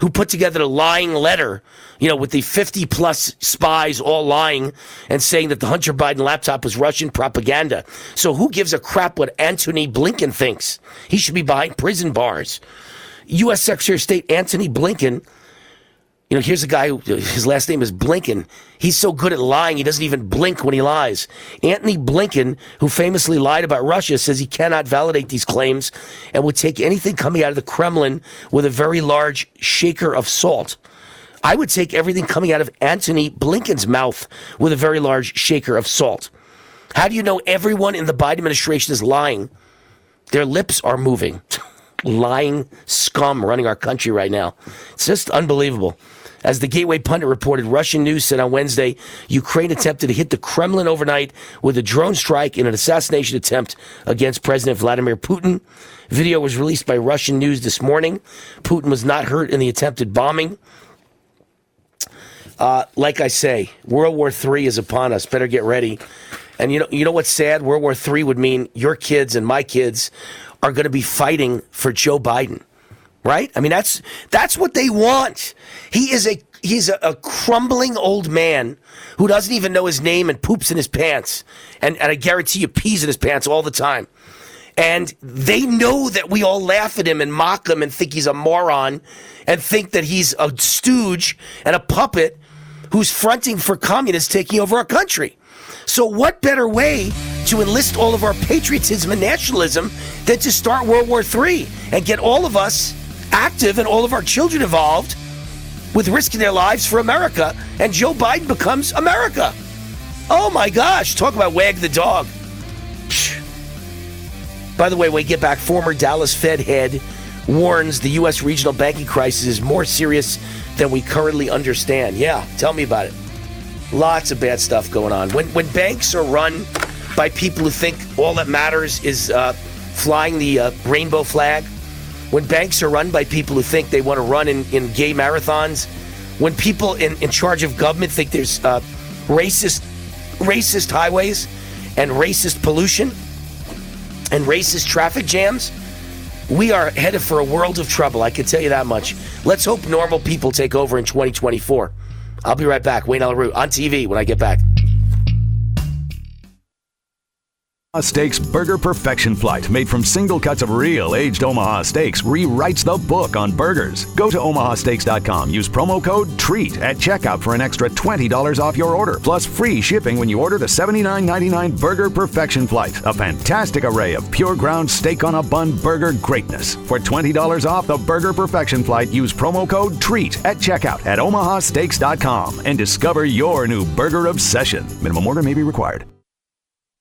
S10: who put together a lying letter, you know, with the 50 plus spies all lying and saying that the Hunter Biden laptop was Russian propaganda. So who gives a crap what Antony Blinken thinks? He should be behind prison bars. U.S. Secretary of State Antony Blinken. You know, here's a guy who his last name is Blinken. He's so good at lying, he doesn't even blink when he lies. Antony Blinken, who famously lied about Russia, says he cannot validate these claims and would take anything coming out of the Kremlin with a very large shaker of salt. I would take everything coming out of Antony Blinken's mouth with a very large shaker of salt. How do you know everyone in the Biden administration is lying? Their lips are moving. lying scum running our country right now. It's just unbelievable. As the Gateway Pundit reported, Russian news said on Wednesday Ukraine attempted to hit the Kremlin overnight with a drone strike in an assassination attempt against President Vladimir Putin. Video was released by Russian news this morning. Putin was not hurt in the attempted bombing. Uh, like I say, World War III is upon us. Better get ready. And you know, you know what's sad? World War III would mean your kids and my kids are going to be fighting for Joe Biden, right? I mean, that's that's what they want. He is a he's a, a, crumbling old man who doesn't even know his name and poops in his pants, and, and I guarantee you pees in his pants all the time. And they know that we all laugh at him and mock him and think he's a moron and think that he's a stooge and a puppet who's fronting for communists taking over our country. So, what better way to enlist all of our patriotism and nationalism than to start World War III and get all of us active and all of our children involved with risking their lives for America? And Joe Biden becomes America. Oh my gosh, talk about wag the dog. By the way, when we get back, former Dallas Fed head warns the U.S. regional banking crisis is more serious than we currently understand. Yeah, tell me about it. Lots of bad stuff going on. When when banks are run by people who think all that matters is uh, flying the uh, rainbow flag, when banks are run by people who think they want to run in, in gay marathons, when people in, in charge of government think there's uh, racist racist highways and racist pollution and racist traffic jams, we are headed for a world of trouble. I can tell you that much. Let's hope normal people take over in 2024. I'll be right back. Wayne Root on TV when I get back.
S24: Omaha Steaks Burger Perfection Flight, made from single cuts of real aged Omaha steaks, rewrites the book on burgers. Go to omahasteaks.com. Use promo code TREAT at checkout for an extra $20 off your order, plus free shipping when you order the $79.99 Burger Perfection Flight. A fantastic array of pure ground steak on a bun burger greatness. For $20 off the Burger Perfection Flight, use promo code TREAT at checkout at omahasteaks.com and discover your new burger obsession. Minimum order may be required.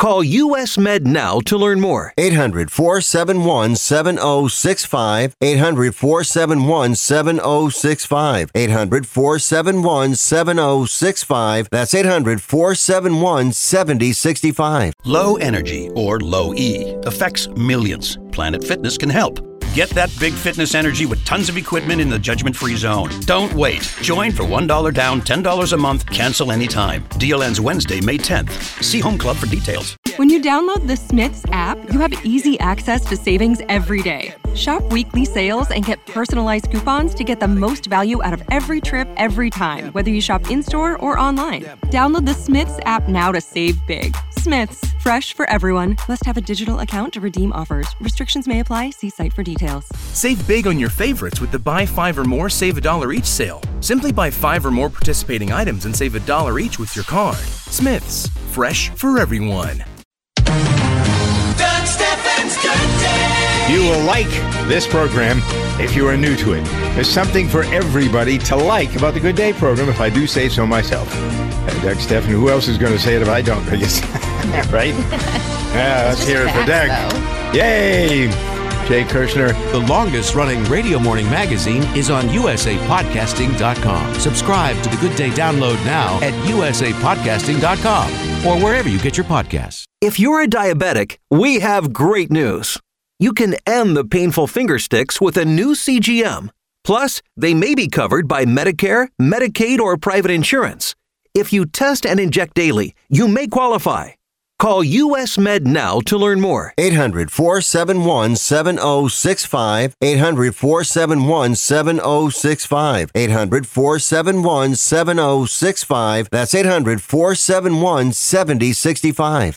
S25: Call US Med now to learn more.
S8: 800 471 7065. 800 471 7065. 800 471 7065. That's 800 471 7065.
S26: Low energy, or low E, affects millions. Planet Fitness can help. Get that big fitness energy with tons of equipment in the judgment free zone. Don't wait. Join for $1 down, $10 a month, cancel anytime. Deal ends Wednesday, May 10th. See Home Club for details.
S27: When you download the Smiths app, you have easy access to savings every day. Shop weekly sales and get personalized coupons to get the most value out of every trip every time, whether you shop in store or online. Download the Smiths app now to save big. Smiths, fresh for everyone. Must have a digital account to redeem offers. Restrictions may apply. See site for details.
S28: Save big on your favorites with the buy five or more, save a dollar each sale. Simply buy five or more participating items and save a dollar each with your card. Smith's, fresh for everyone.
S21: Doug Stephan's Good Day.
S29: You will like this program if you are new to it. There's something for everybody to like about the Good Day program, if I do say so myself. Uh, Doug Stephan, who else is going to say it if I don't? I guess. right? Yeah, let's hear it for Doug. Yay! Jay Kirschner.
S30: The longest running radio morning magazine is on usapodcasting.com. Subscribe to the Good Day download now at usapodcasting.com or wherever you get your podcasts.
S25: If you're a diabetic, we have great news. You can end the painful finger sticks with a new CGM. Plus, they may be covered by Medicare, Medicaid, or private insurance. If you test and inject daily, you may qualify. Call US Med now to learn more.
S8: 800 471 7065. 800 471 7065. 800 471 7065. That's 800 471 7065.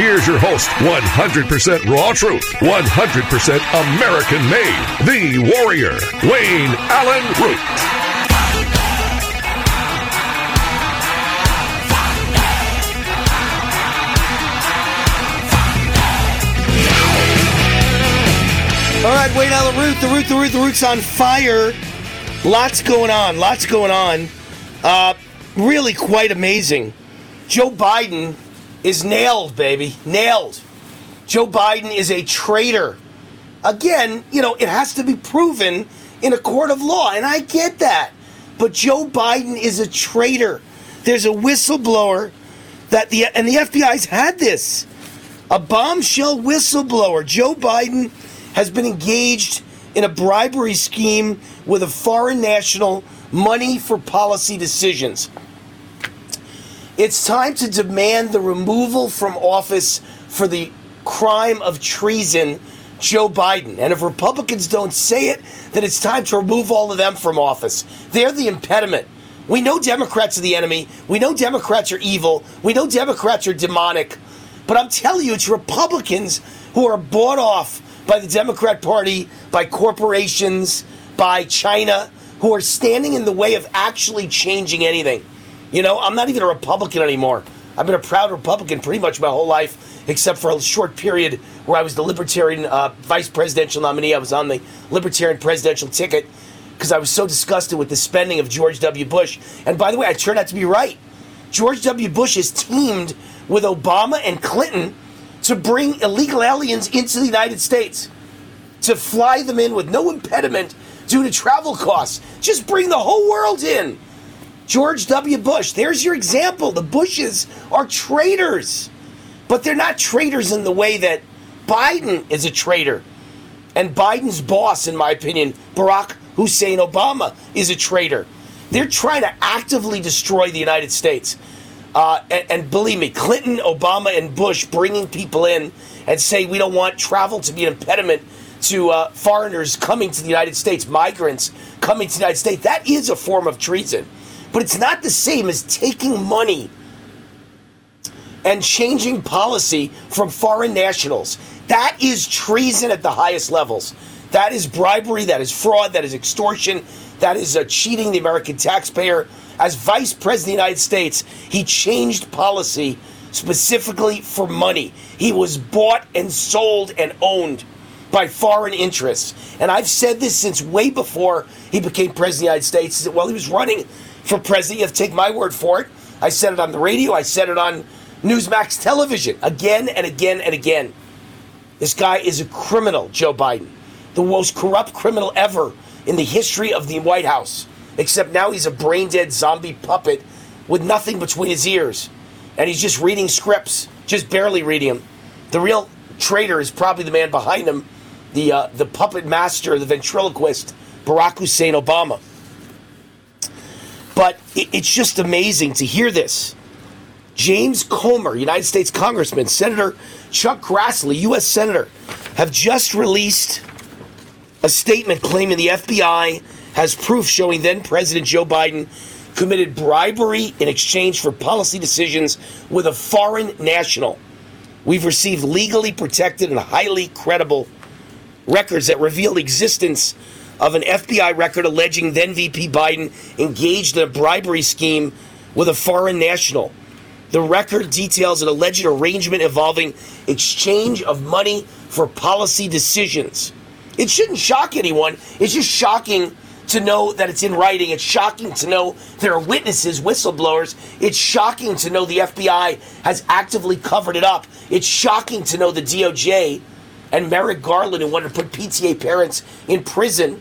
S9: Here's your host, 100% raw truth, 100% American made, the warrior, Wayne Allyn Root.
S10: All right, Wayne Allyn Root, the Root, the Root, the Root's on fire. Lots going on, lots going on. Uh, really quite amazing. Joe Biden is nailed, baby. Nailed. Joe Biden is a traitor. Again, you know, it has to be proven in a court of law, and I get that. But Joe Biden is a traitor. There's a whistleblower that the and the FBI's had this. A bombshell whistleblower. Joe Biden has been engaged in a bribery scheme with a foreign national, money for policy decisions. It's time to demand the removal from office for the crime of treason, Joe Biden. And if Republicans don't say it, then it's time to remove all of them from office. They're the impediment. We know Democrats are the enemy. We know Democrats are evil. We know Democrats are demonic. But I'm telling you, it's Republicans who are bought off by the Democrat Party, by corporations, by China, who are standing in the way of actually changing anything. You know, I'm not even a Republican anymore. I've been a proud Republican pretty much my whole life, except for a short period where I was the Libertarian uh, vice presidential nominee. I was on the Libertarian presidential ticket because I was so disgusted with the spending of George W. Bush. And by the way, I turned out to be right. George W. Bush has teamed with Obama and Clinton to bring illegal aliens into the United States, to fly them in with no impediment due to travel costs. Just bring the whole world in. George W. Bush, there's your example. The Bushes are traitors, but they're not traitors in the way that Biden is a traitor. And Biden's boss, in my opinion, Barack Hussein Obama, is a traitor. They're trying to actively destroy the United States. Uh, and, and believe me, Clinton, Obama, and Bush bringing people in and say we don't want travel to be an impediment to uh, foreigners coming to the United States, migrants coming to the United States. That is a form of treason. But it's not the same as taking money and changing policy from foreign nationals. That is treason at the highest levels. That is bribery, that is fraud, that is extortion, that is uh, cheating the American taxpayer. As vice president of the United States, he changed policy specifically for money. He was bought and sold and owned by foreign interests. And I've said this since way before he became president of the United States. While he was running for have to take my word for it. I said it on the radio, I said it on Newsmax television again and again and again. This guy is a criminal, Joe Biden. The most corrupt criminal ever in the history of the White House. Except now he's a brain dead zombie puppet with nothing between his ears. And he's just reading scripts, just barely reading them. The real traitor is probably the man behind him, the, uh, the puppet master, the ventriloquist, Barack Hussein Obama. But it, it's just amazing to hear this. James Comer, United States Congressman, Senator Chuck Grassley, U.S. Senator, have just released a statement claiming the FBI has proof showing then President Joe Biden committed bribery in exchange for policy decisions with a foreign national. We've received legally protected and highly credible records that reveal the existence of an FBI record alleging then VP Biden engaged in a bribery scheme with a foreign national. The record details an alleged arrangement involving exchange of money for policy decisions. It shouldn't shock anyone. It's just shocking to know that it's in writing. It's shocking to know there are witnesses, whistleblowers. It's shocking to know the FBI has actively covered it up. It's shocking to know the DOJ and Merrick Garland, who wanted to put PTA parents in prison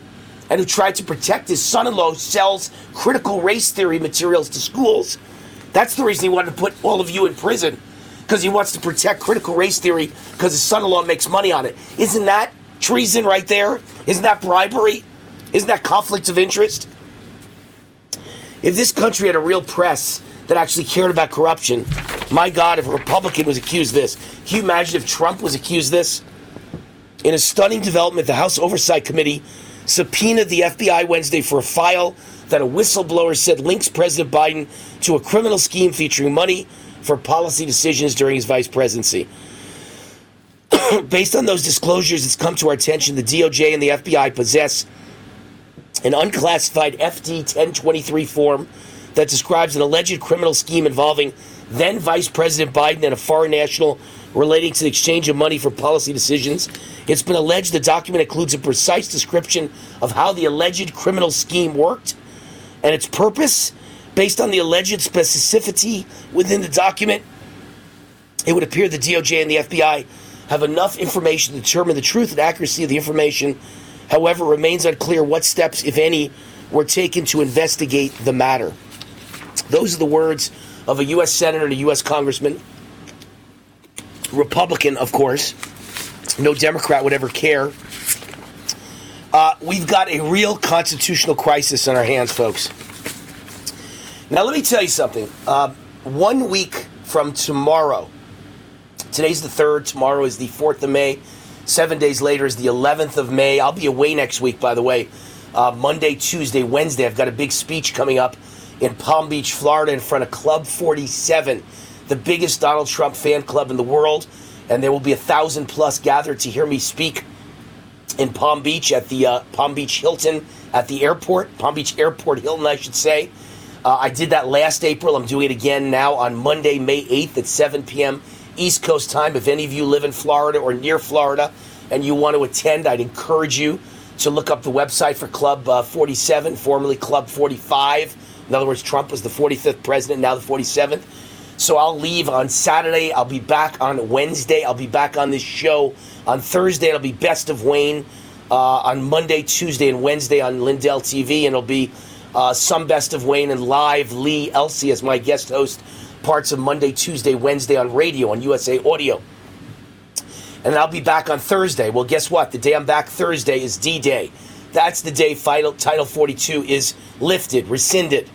S10: and who tried to protect his son in law, sells critical race theory materials to schools. That's the reason he wanted to put all of you in prison because he wants to protect critical race theory because his son in law makes money on it. Isn't that treason right there? Isn't that bribery? Isn't that conflicts of interest? If this country had a real press that actually cared about corruption, my God, if a Republican was accused of this, can you imagine if Trump was accused this? In a stunning development, the House Oversight Committee subpoenaed the FBI Wednesday for a file that a whistleblower said links President Biden to a criminal scheme featuring money for policy decisions during his vice presidency. Based on those disclosures, it's come to our attention the DOJ and the FBI possess an unclassified FD 1023 form that describes an alleged criminal scheme involving then Vice President Biden and a foreign national relating to the exchange of money for policy decisions. It's been alleged the document includes a precise description of how the alleged criminal scheme worked and its purpose. Based on the alleged specificity within the document, it would appear the DOJ and the FBI have enough information to determine the truth and accuracy of the information. However, it remains unclear what steps, if any, were taken to investigate the matter. Those are the words of a U.S. Senator and a U.S. Congressman. Republican, of course. No Democrat would ever care. Uh, we've got a real constitutional crisis on our hands, folks. Now, let me tell you something. Uh, one week from tomorrow, today's the 3rd, tomorrow is the 4th of May, seven days later is the 11th of May. I'll be away next week, by the way. Uh, Monday, Tuesday, Wednesday. I've got a big speech coming up in Palm Beach, Florida, in front of Club 47, the biggest Donald Trump fan club in the world. And there will be a thousand plus gathered to hear me speak in Palm Beach at the uh, Palm Beach Hilton at the airport, Palm Beach Airport Hilton, I should say. Uh, I did that last April. I'm doing it again now on Monday, May 8th at 7 p.m. East Coast time. If any of you live in Florida or near Florida and you want to attend, I'd encourage you to look up the website for Club uh, 47, formerly Club 45. In other words, Trump was the 45th president, now the 47th. So I'll leave on Saturday. I'll be back on Wednesday. I'll be back on this show on Thursday. It'll be Best of Wayne. Uh, on Monday, Tuesday, and Wednesday on Lindell TV, and it'll be uh, some Best of Wayne and live Lee Elsie as my guest host. Parts of Monday, Tuesday, Wednesday on radio on USA Audio. And I'll be back on Thursday. Well, guess what? The day I'm back Thursday is D Day. That's the day Title, Title 42 is lifted, rescinded.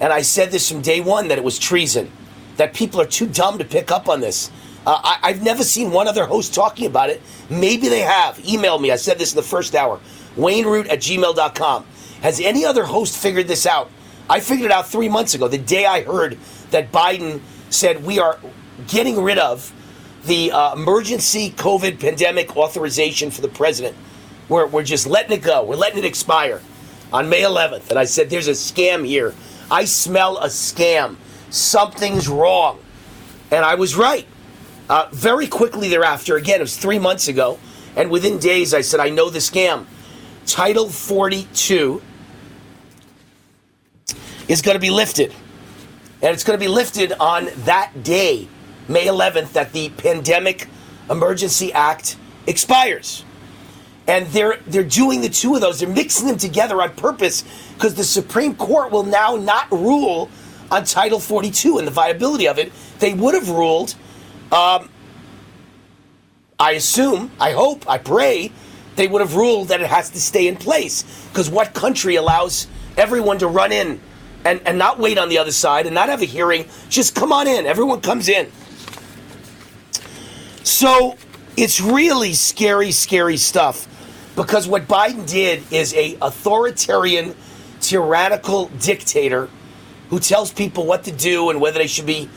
S10: And I said this from day one that it was treason. That people are too dumb to pick up on this. Uh, I, I've never seen one other host talking about it. Maybe they have. Email me. I said this in the first hour. WayneRoot at gmail.com. Has any other host figured this out? I figured it out three months ago, the day I heard that Biden said we are getting rid of the uh, emergency COVID pandemic authorization for the president. We're, we're just letting it go. We're letting it expire on May 11th. And I said, there's a scam here. I smell a scam. Something's wrong. And I was right. Uh, very quickly thereafter, again, it was three months ago, and within days, I said, I know the scam. Title 42 is going to be lifted. And it's going to be lifted on that day, May 11th, that the Pandemic Emergency Act expires. And they're they're doing the two of those. They're mixing them together on purpose because the Supreme Court will now not rule on Title 42 and the viability of it. They would have ruled, um, I assume, I hope, I pray, they would have ruled that it has to stay in place. Because what country allows everyone to run in and, and not wait on the other side and not have a hearing? Just come on in. Everyone comes in. So it's really scary, scary stuff. Because what Biden did is a authoritarian, tyrannical dictator who tells people what to do and whether they should be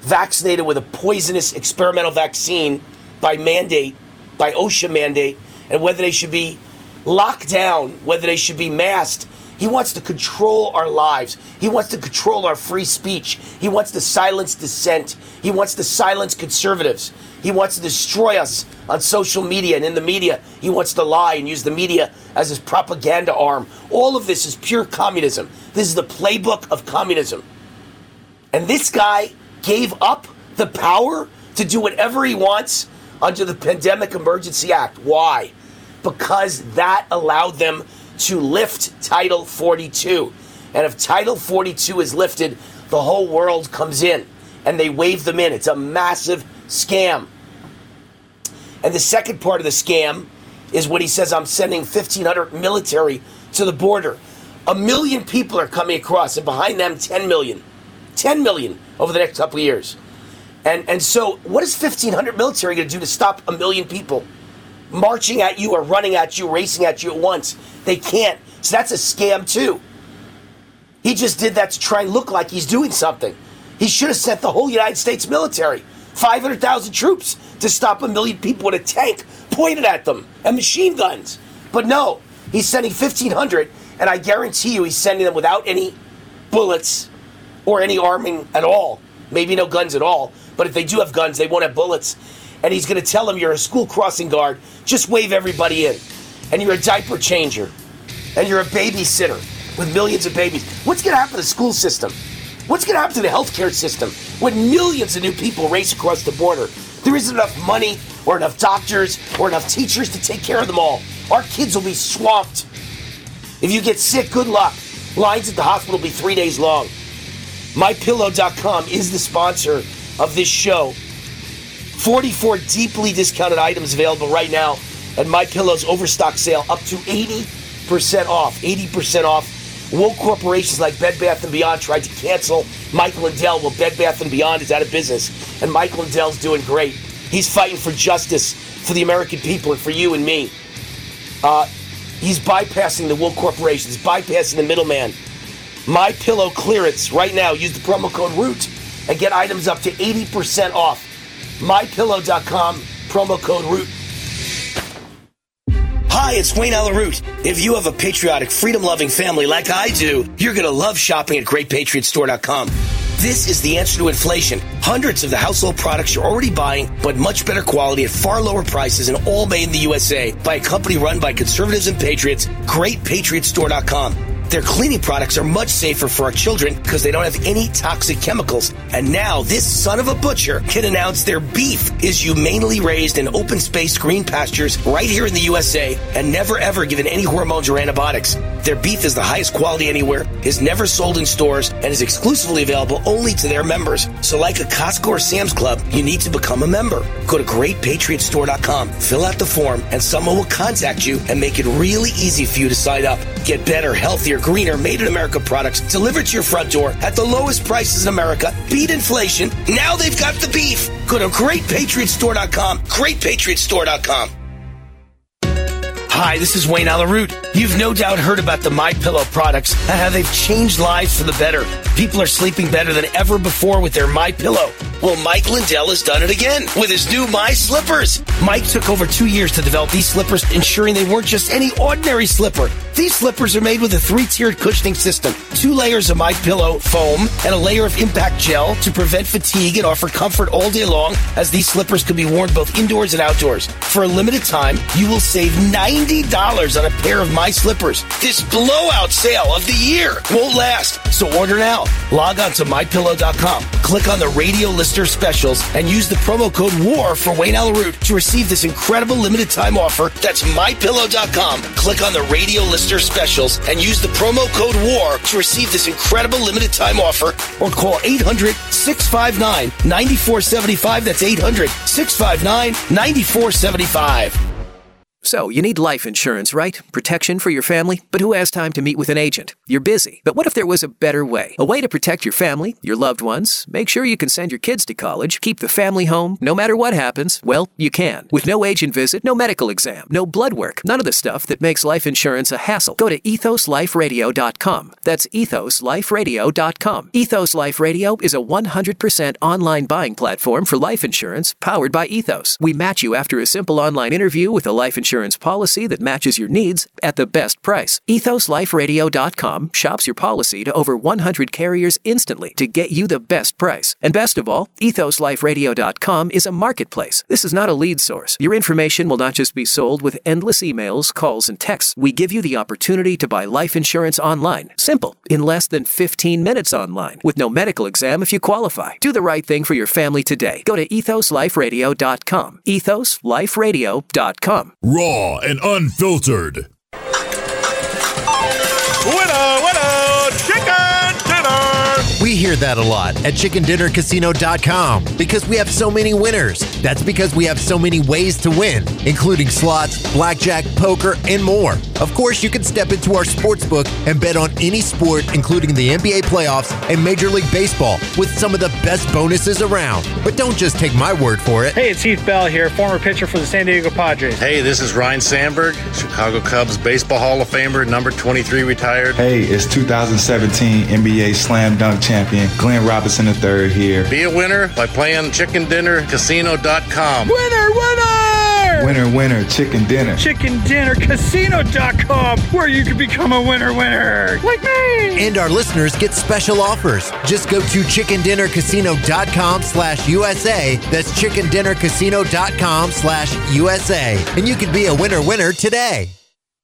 S10: vaccinated with a poisonous experimental vaccine by mandate, by OSHA mandate, and whether they should be locked down, whether they should be masked. He wants to control our lives. He wants to control our free speech. He wants to silence dissent. He wants to silence conservatives. He wants to destroy us on social media and in the media. He wants to lie and use the media as his propaganda arm. All of this is pure communism. This is the playbook of communism. And this guy gave up the power to do whatever he wants under the Pandemic Emergency Act. Why? Because that allowed them to lift Title 42. And if Title 42 is lifted, the whole world comes in and they wave them in. It's a massive scam. And the second part of the scam is when he says, I'm sending 1,500 military to the border. A million people are coming across, and behind them, 10 million. 10 million over the next couple of years. And, and so, what is 1,500 military going to do to stop a million people marching at you or running at you, racing at you at once? They can't. So, that's a scam, too. He just did that to try and look like he's doing something. He should have sent the whole United States military, 500,000 troops, to stop a million people with a tank pointed at them and machine guns. But no, he's sending 1,500, and I guarantee you he's sending them without any bullets or any arming at all. Maybe no guns at all. But if they do have guns, they won't have bullets. And he's going to tell them you're a school crossing guard. Just wave everybody in. And you're a diaper changer. And you're a babysitter with millions of babies. What's going to happen to the school system? What's going to happen to the healthcare system when millions of new people race across the border? There isn't enough money or enough doctors or enough teachers to take care of them all. Our kids will be swamped. If you get sick, good luck. Lines at the hospital will be three days long. MyPillow.com is the sponsor of this show. 44 deeply discounted items available right now at MyPillow's overstock sale, up to 80% off. 80% off. Woke corporations like Bed Bath & Beyond tried to cancel Mike Lindell. Well, Bed Bath & Beyond is out of business, and Mike Lindell's doing great. He's fighting for justice for the American people and for you and me. Uh, he's bypassing the woke corporations, bypassing the middleman. My Pillow clearance right now. Use the promo code ROOT and get items up to 80% off. MyPillow.com, promo code ROOT. Hi, it's Wayne Allyn Root. If you have a patriotic, freedom loving family like I do, you're going to love shopping at GreatPatriotStore.com. This is the answer to inflation. Hundreds of the household products you're already buying, but much better quality at far lower prices and all made in the USA by a company run by conservatives and patriots, GreatPatriotStore.com. Their cleaning products are much safer for our children because they don't have any toxic chemicals. And now this son of a butcher can announce their beef is humanely raised in open space green pastures right here in the USA and never ever given any hormones or antibiotics. Their beef is the highest quality anywhere, is never sold in stores, and is exclusively available only to their members. So like a Costco or Sam's Club, you need to become a member. Go to greatpatriotstore.com, fill out the form, and someone will contact you and make it really easy for you to sign up. Get better, healthier, healthier, greener, made in America products delivered to your front door at the lowest prices in America. Beat inflation. Now they've got the beef. Go to greatpatriotstore.com. Greatpatriotstore.com. Hi, this is Wayne Allyn Root. You've no doubt heard about the My Pillow products and how they've changed lives for the better. People are sleeping better than ever before with their My Pillow. Well, Mike Lindell has done it again with his new My Slippers. Mike took over two years to develop these slippers, ensuring they weren't just any ordinary slipper. These slippers are made with a three-tiered cushioning system, two layers of My Pillow foam, and a layer of impact gel to prevent fatigue and offer comfort all day long. As these slippers can be worn both indoors and outdoors. For a limited time, you will save ninety dollars on a pair of My Slippers. This blowout sale of the year won't last, so order now. Log on to mypillow.com, click on the radio lister specials, and use the promo code WAR for Wayne Allyn Root to receive this incredible limited time offer. That's mypillow.com. Click on the radio lister specials and use the promo code WAR to receive this incredible limited time offer or call 800 659 9475. That's 800 659 9475.
S25: So, you need life insurance, right? Protection for your family? But who has time to meet with an agent? You're busy. But what if there was a better way? A way to protect your family, your loved ones, make sure you can send your kids to college, keep the family home, no matter what happens? Well, you can. With no agent visit, no medical exam, no blood work, none of the stuff that makes life insurance a hassle. Go to ethosliferadio.com. That's ethosliferadio.com. Ethos Life Radio is a 100% online buying platform for life insurance powered by Ethos. We match you after a simple online interview with a life insurance policy that matches your needs at the best price. EthosLifeRadio.com shops your policy to over 100 carriers instantly to get you the best price. And best of all, EthosLifeRadio.com is a marketplace. This is not a lead source. Your information will not just be sold with endless emails, calls, and texts. We give you the opportunity to buy life insurance online. Simple, in less than 15 minutes online, with no medical exam if you qualify. Do the right thing for your family today. Go to EthosLifeRadio.com. EthosLifeRadio.com.
S2: Raw and unfiltered.
S12: Hear that a lot at chickendinnercasino.com because we have so many winners. That's because we have so many ways to win, including slots, blackjack, poker, and more. Of course, you can step into our sports book and bet on any sport, including the NBA playoffs and Major League Baseball, with some of the best bonuses around. But don't just take my word for it.
S31: Hey, it's Heath Bell here, former pitcher for the San Diego Padres.
S14: Hey, this is Ryne Sandberg, Chicago Cubs Baseball Hall of Famer, number 23 retired.
S15: Hey, it's 2017 NBA Slam Dunk champion Glenn Robinson III here.
S14: Be a winner by playing chickendinnercasino.com.
S23: Winner, winner!
S15: Winner, winner, chicken dinner.
S23: Chicken dinner, ChickenDinnerCasino.com, where you can become a winner, winner. Like me!
S12: And our listeners get special offers. Just go to chickendinnercasino.com slash USA. That's chickendinnercasino.com slash USA. And you can be a winner winner today.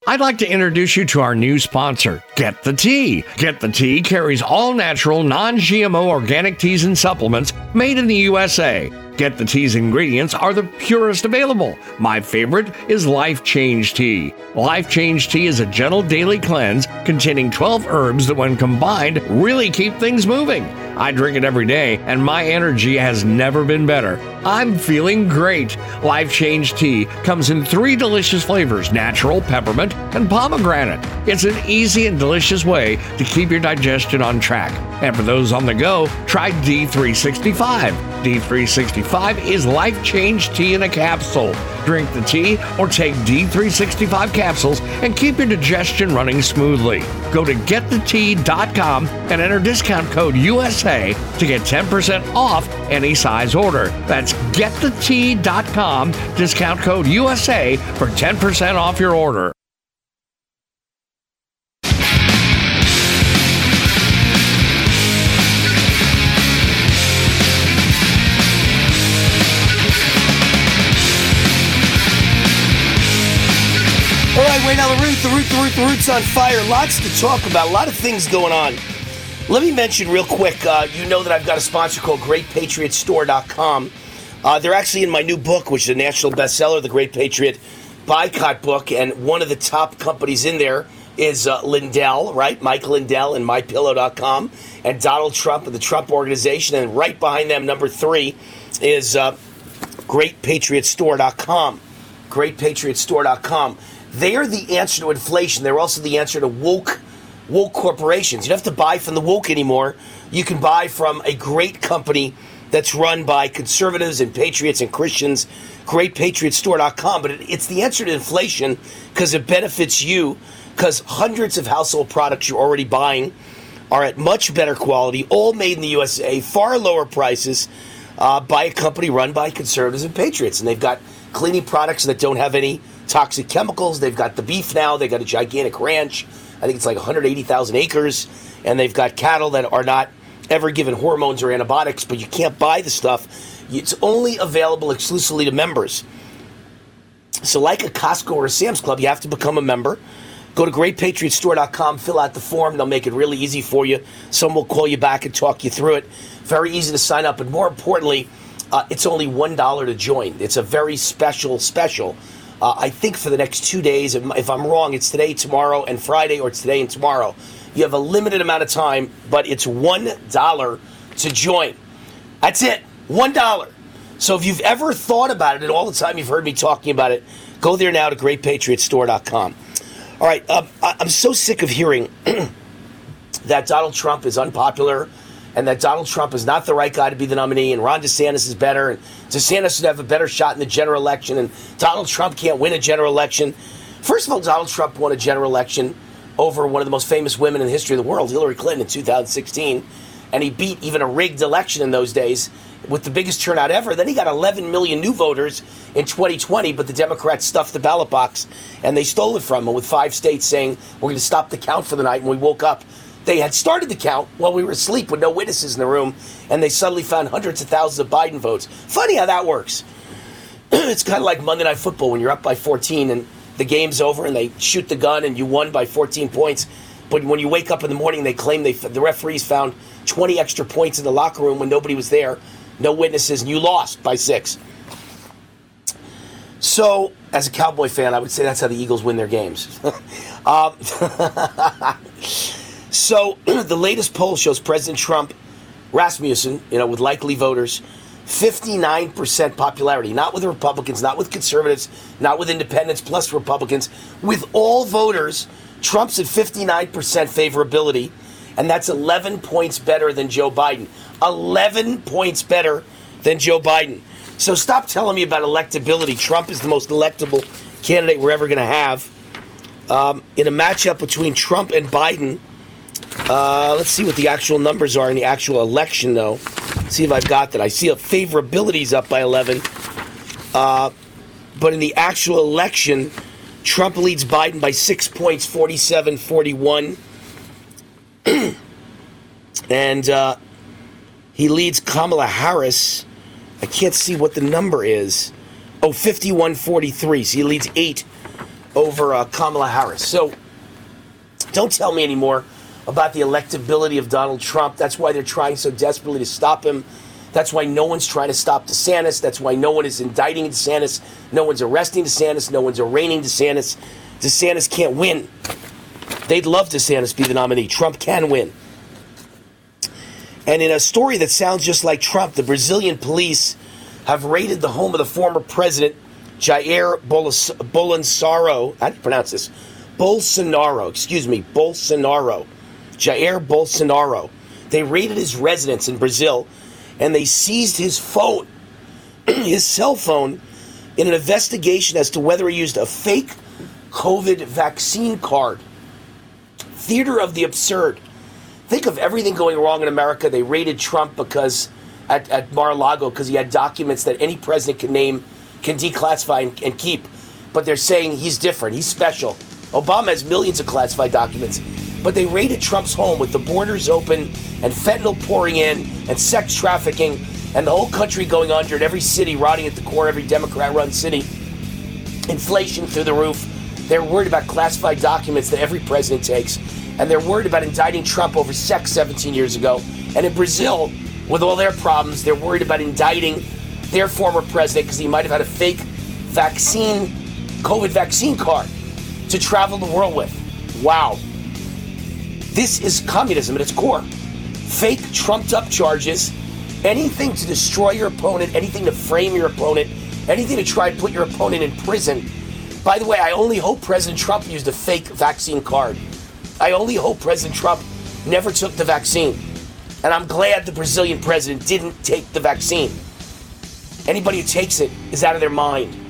S32: I'd like to introduce you to our new sponsor, Get the Tea. Get the Tea carries all natural, non GMO organic teas and supplements made in the USA. Get the Tea's ingredients are the purest available. My favorite is Life Change Tea. Life Change Tea is a gentle daily cleanse containing 12 herbs that, when combined, really keep things moving. I drink it every day, and my energy has never been better. I'm feeling great. Life Change Tea comes in three delicious flavors natural, peppermint, and pomegranate. It's an easy and delicious way to keep your digestion on track. And for those on the go, try D365. D365 is life change tea in a capsule. Drink the tea or take D365 capsules and keep your digestion running smoothly. Go to getthetea.com and enter discount code USA to get 10% off any size order. That's getthetea.com, discount code USA for 10% off your order.
S10: Wayne now the root, the root, the root, the root's on fire. Lots to talk about. A lot of things going on. Let me mention real quick. Uh, you know that I've got a sponsor called GreatPatriotStore.com. Uh, they're actually in my new book, which is a national bestseller, the Great Patriot Boycott book, and one of the top companies in there is uh, Lindell, right? Mike Lindell and MyPillow.com, and Donald Trump and the Trump Organization, and right behind them, number three, is uh, GreatPatriotStore.com. GreatPatriotStore.com. They are the answer to inflation. They're also the answer to woke woke corporations. You don't have to buy from the woke anymore. You can buy from a great company that's run by conservatives and patriots and Christians, greatpatriotstore.com. But it, it's the answer to inflation because it benefits you because hundreds of household products you're already buying are at much better quality, all made in the USA, far lower prices uh, by a company run by conservatives and patriots. And they've got cleaning products that don't have any toxic chemicals. They've got the beef now. They've got a gigantic ranch. I think it's like 180,000 acres. And they've got cattle that are not ever given hormones or antibiotics, but you can't buy the stuff. It's only available exclusively to members. So, like a Costco or a Sam's Club, you have to become a member. Go to greatpatriotstore.com, fill out the form. They'll make it really easy for you. Someone will call you back and talk you through it. Very easy to sign up. And more importantly, uh, it's only $1 to join. It's a very special, special. Uh, I think for the next two days, if I'm wrong, it's today, tomorrow, and Friday, or it's today and tomorrow. You have a limited amount of time, but it's $1 to join. That's it. $1. So if you've ever thought about it, and all the time you've heard me talking about it, go there now to greatpatriotstore.com. All right, I- I'm so sick of hearing that Donald Trump is unpopular and that Donald Trump is not the right guy to be the nominee and Ron DeSantis is better and DeSantis would have a better shot in the general election and Donald Trump can't win a general election. First of all, Donald Trump won a general election over one of the most famous women in the history of the world, Hillary Clinton, in 2016, and he beat even a rigged election in those days with the biggest turnout ever. Then he got 11 million new voters in 2020, but the Democrats stuffed the ballot box and they stole it from him with five states saying, We're going to stop the count for the night. And we woke up. They had started the count while we were asleep with no witnesses in the room, and they suddenly found hundreds of thousands of Biden votes. Funny how that works. it's kind of like Monday Night Football when you're up by 14 and the game's over and they shoot the gun and you won by 14 points. But when you wake up in the morning, they claim they the referees found 20 extra points in the locker room when nobody was there, no witnesses, and you lost by six. So, as a Cowboy fan, I would say that's how the Eagles win their games. um, so, the latest poll shows President Trump, Rasmussen, you know, with likely voters, 59% popularity, not with Republicans, not with conservatives, not with independents plus Republicans. With all voters, Trump's at 59% favorability, and that's 11 points better than Joe Biden. 11 points better than Joe Biden. So stop telling me about electability. Trump is the most electable candidate we're ever going to have. Um, in a matchup between Trump and Biden, uh, let's see what the actual numbers are in the actual election, though. See if I've got that. I see a favorability's up by 11. Uh, but in the actual election, Trump leads Biden by six points, 47 41. and uh, he leads Kamala Harris. I can't see what the number is. Oh, 51 43. So he leads eight over uh, Kamala Harris. So don't tell me anymore about the electability of Donald Trump. That's why they're trying so desperately to stop him. That's why no one's trying to stop DeSantis. That's why no one is indicting DeSantis. No one's arresting DeSantis. No one's arraigning DeSantis. DeSantis can't win. They'd love DeSantis be the nominee. Trump can win. And in a story that sounds just like Trump, the Brazilian police have raided the home of the former president, Jair Bolsonaro. How do you pronounce this? Bolsonaro, excuse me, Bolsonaro. Jair Bolsonaro. They raided his residence in Brazil and they seized his phone, his cell phone, in an investigation as to whether he used a fake COVID vaccine card. Theater of the absurd. Think of everything going wrong in America. They raided Trump because at, at Mar-a-Lago because he had documents that any president can name, can declassify and, and keep. But they're saying he's different. He's special. Obama has millions of classified documents. But they raided Trump's home with the borders open and fentanyl pouring in and sex trafficking and the whole country going under and every city rotting at the core, every Democrat run city. Inflation through the roof. They're worried about classified documents that every president takes. And they're worried about indicting Trump over sex 17 years ago. And in Brazil, with all their problems, they're worried about indicting their former president because he might have had a fake vaccine, COVID vaccine card to travel the world with. Wow. This is communism at its core. Fake, trumped up charges, anything to destroy your opponent, anything to frame your opponent, anything to try and put your opponent in prison. By the way, I only hope President Trump used a fake vaccine card. I only hope President Trump never took the vaccine. And I'm glad the Brazilian president didn't take the vaccine. Anybody who takes it is out of their mind.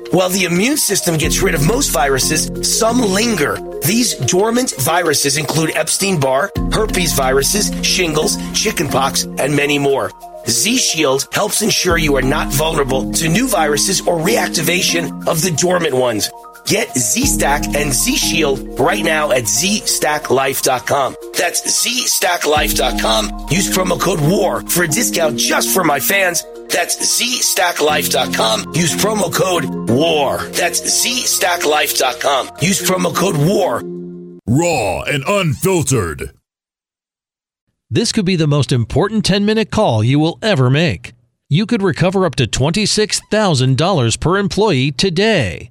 S10: While the immune system gets rid of most viruses, some linger. These dormant viruses include Epstein Barr, herpes viruses, shingles, chickenpox, and many more. Z Shield helps ensure you are not vulnerable to new viruses or reactivation of the dormant ones. Get Z Stack and Z Shield right now at ZStackLife.com. That's ZStackLife.com. Use promo code WAR for a discount just for my fans. That's ZStackLife.com. Use promo code WAR. That's ZStackLife.com. Use promo code WAR.
S2: Raw and unfiltered.
S18: This could be the most important 10 minute call you will ever make. You could recover up to $26,000 per employee today.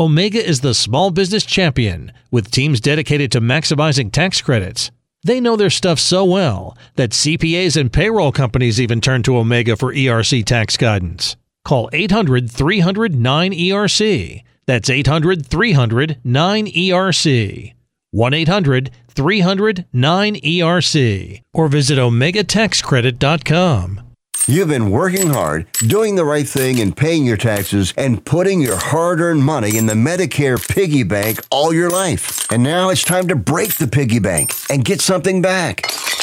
S18: Omega is the small business champion with teams dedicated to maximizing tax credits. They know their stuff so well that CPAs and payroll companies even turn to Omega for ERC tax guidance. Call 800 300 9ERC. That's 800 300 9ERC. 1 800 300 9ERC. Or visit OmegaTaxCredit.com.
S8: You've been working hard, doing the right thing, and paying your taxes, and putting your hard earned money in the Medicare piggy bank all your life. And now it's time to break the piggy bank and get something back.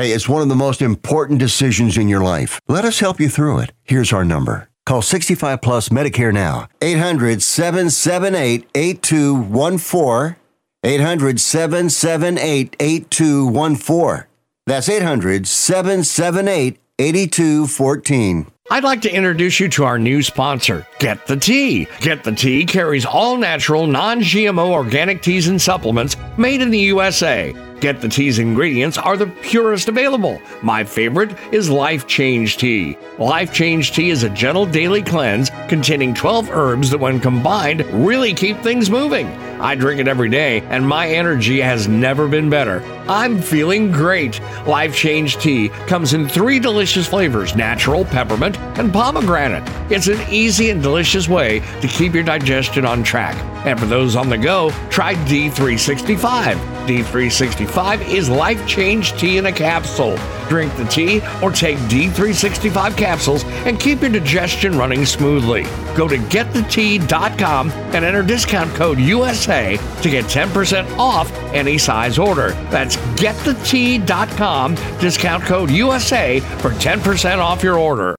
S8: Hey, it's one of the most important decisions in your life. Let us help you through it. Here's our number. Call 65 Plus Medicare now. 800 778 8214. 800 778 8214. That's 800 778 8214.
S32: I'd like to introduce you to our new sponsor, Get the Tea. Get the Tea carries all natural, non GMO organic teas and supplements made in the USA. Get the Tea's ingredients are the purest available. My favorite is Life Change Tea. Life Change Tea is a gentle daily cleanse containing 12 herbs that, when combined, really keep things moving. I drink it every day, and my energy has never been better. I'm feeling great. Life Change Tea comes in three delicious flavors natural, peppermint, and pomegranate. It's an easy and delicious way to keep your digestion on track. And for those on the go, try D365. D365 is life change tea in a capsule. Drink the tea or take D365 capsules and keep your digestion running smoothly. Go to getthetea.com and enter discount code USA to get 10% off any size order. That's getthetea.com, discount code USA for 10% off your order.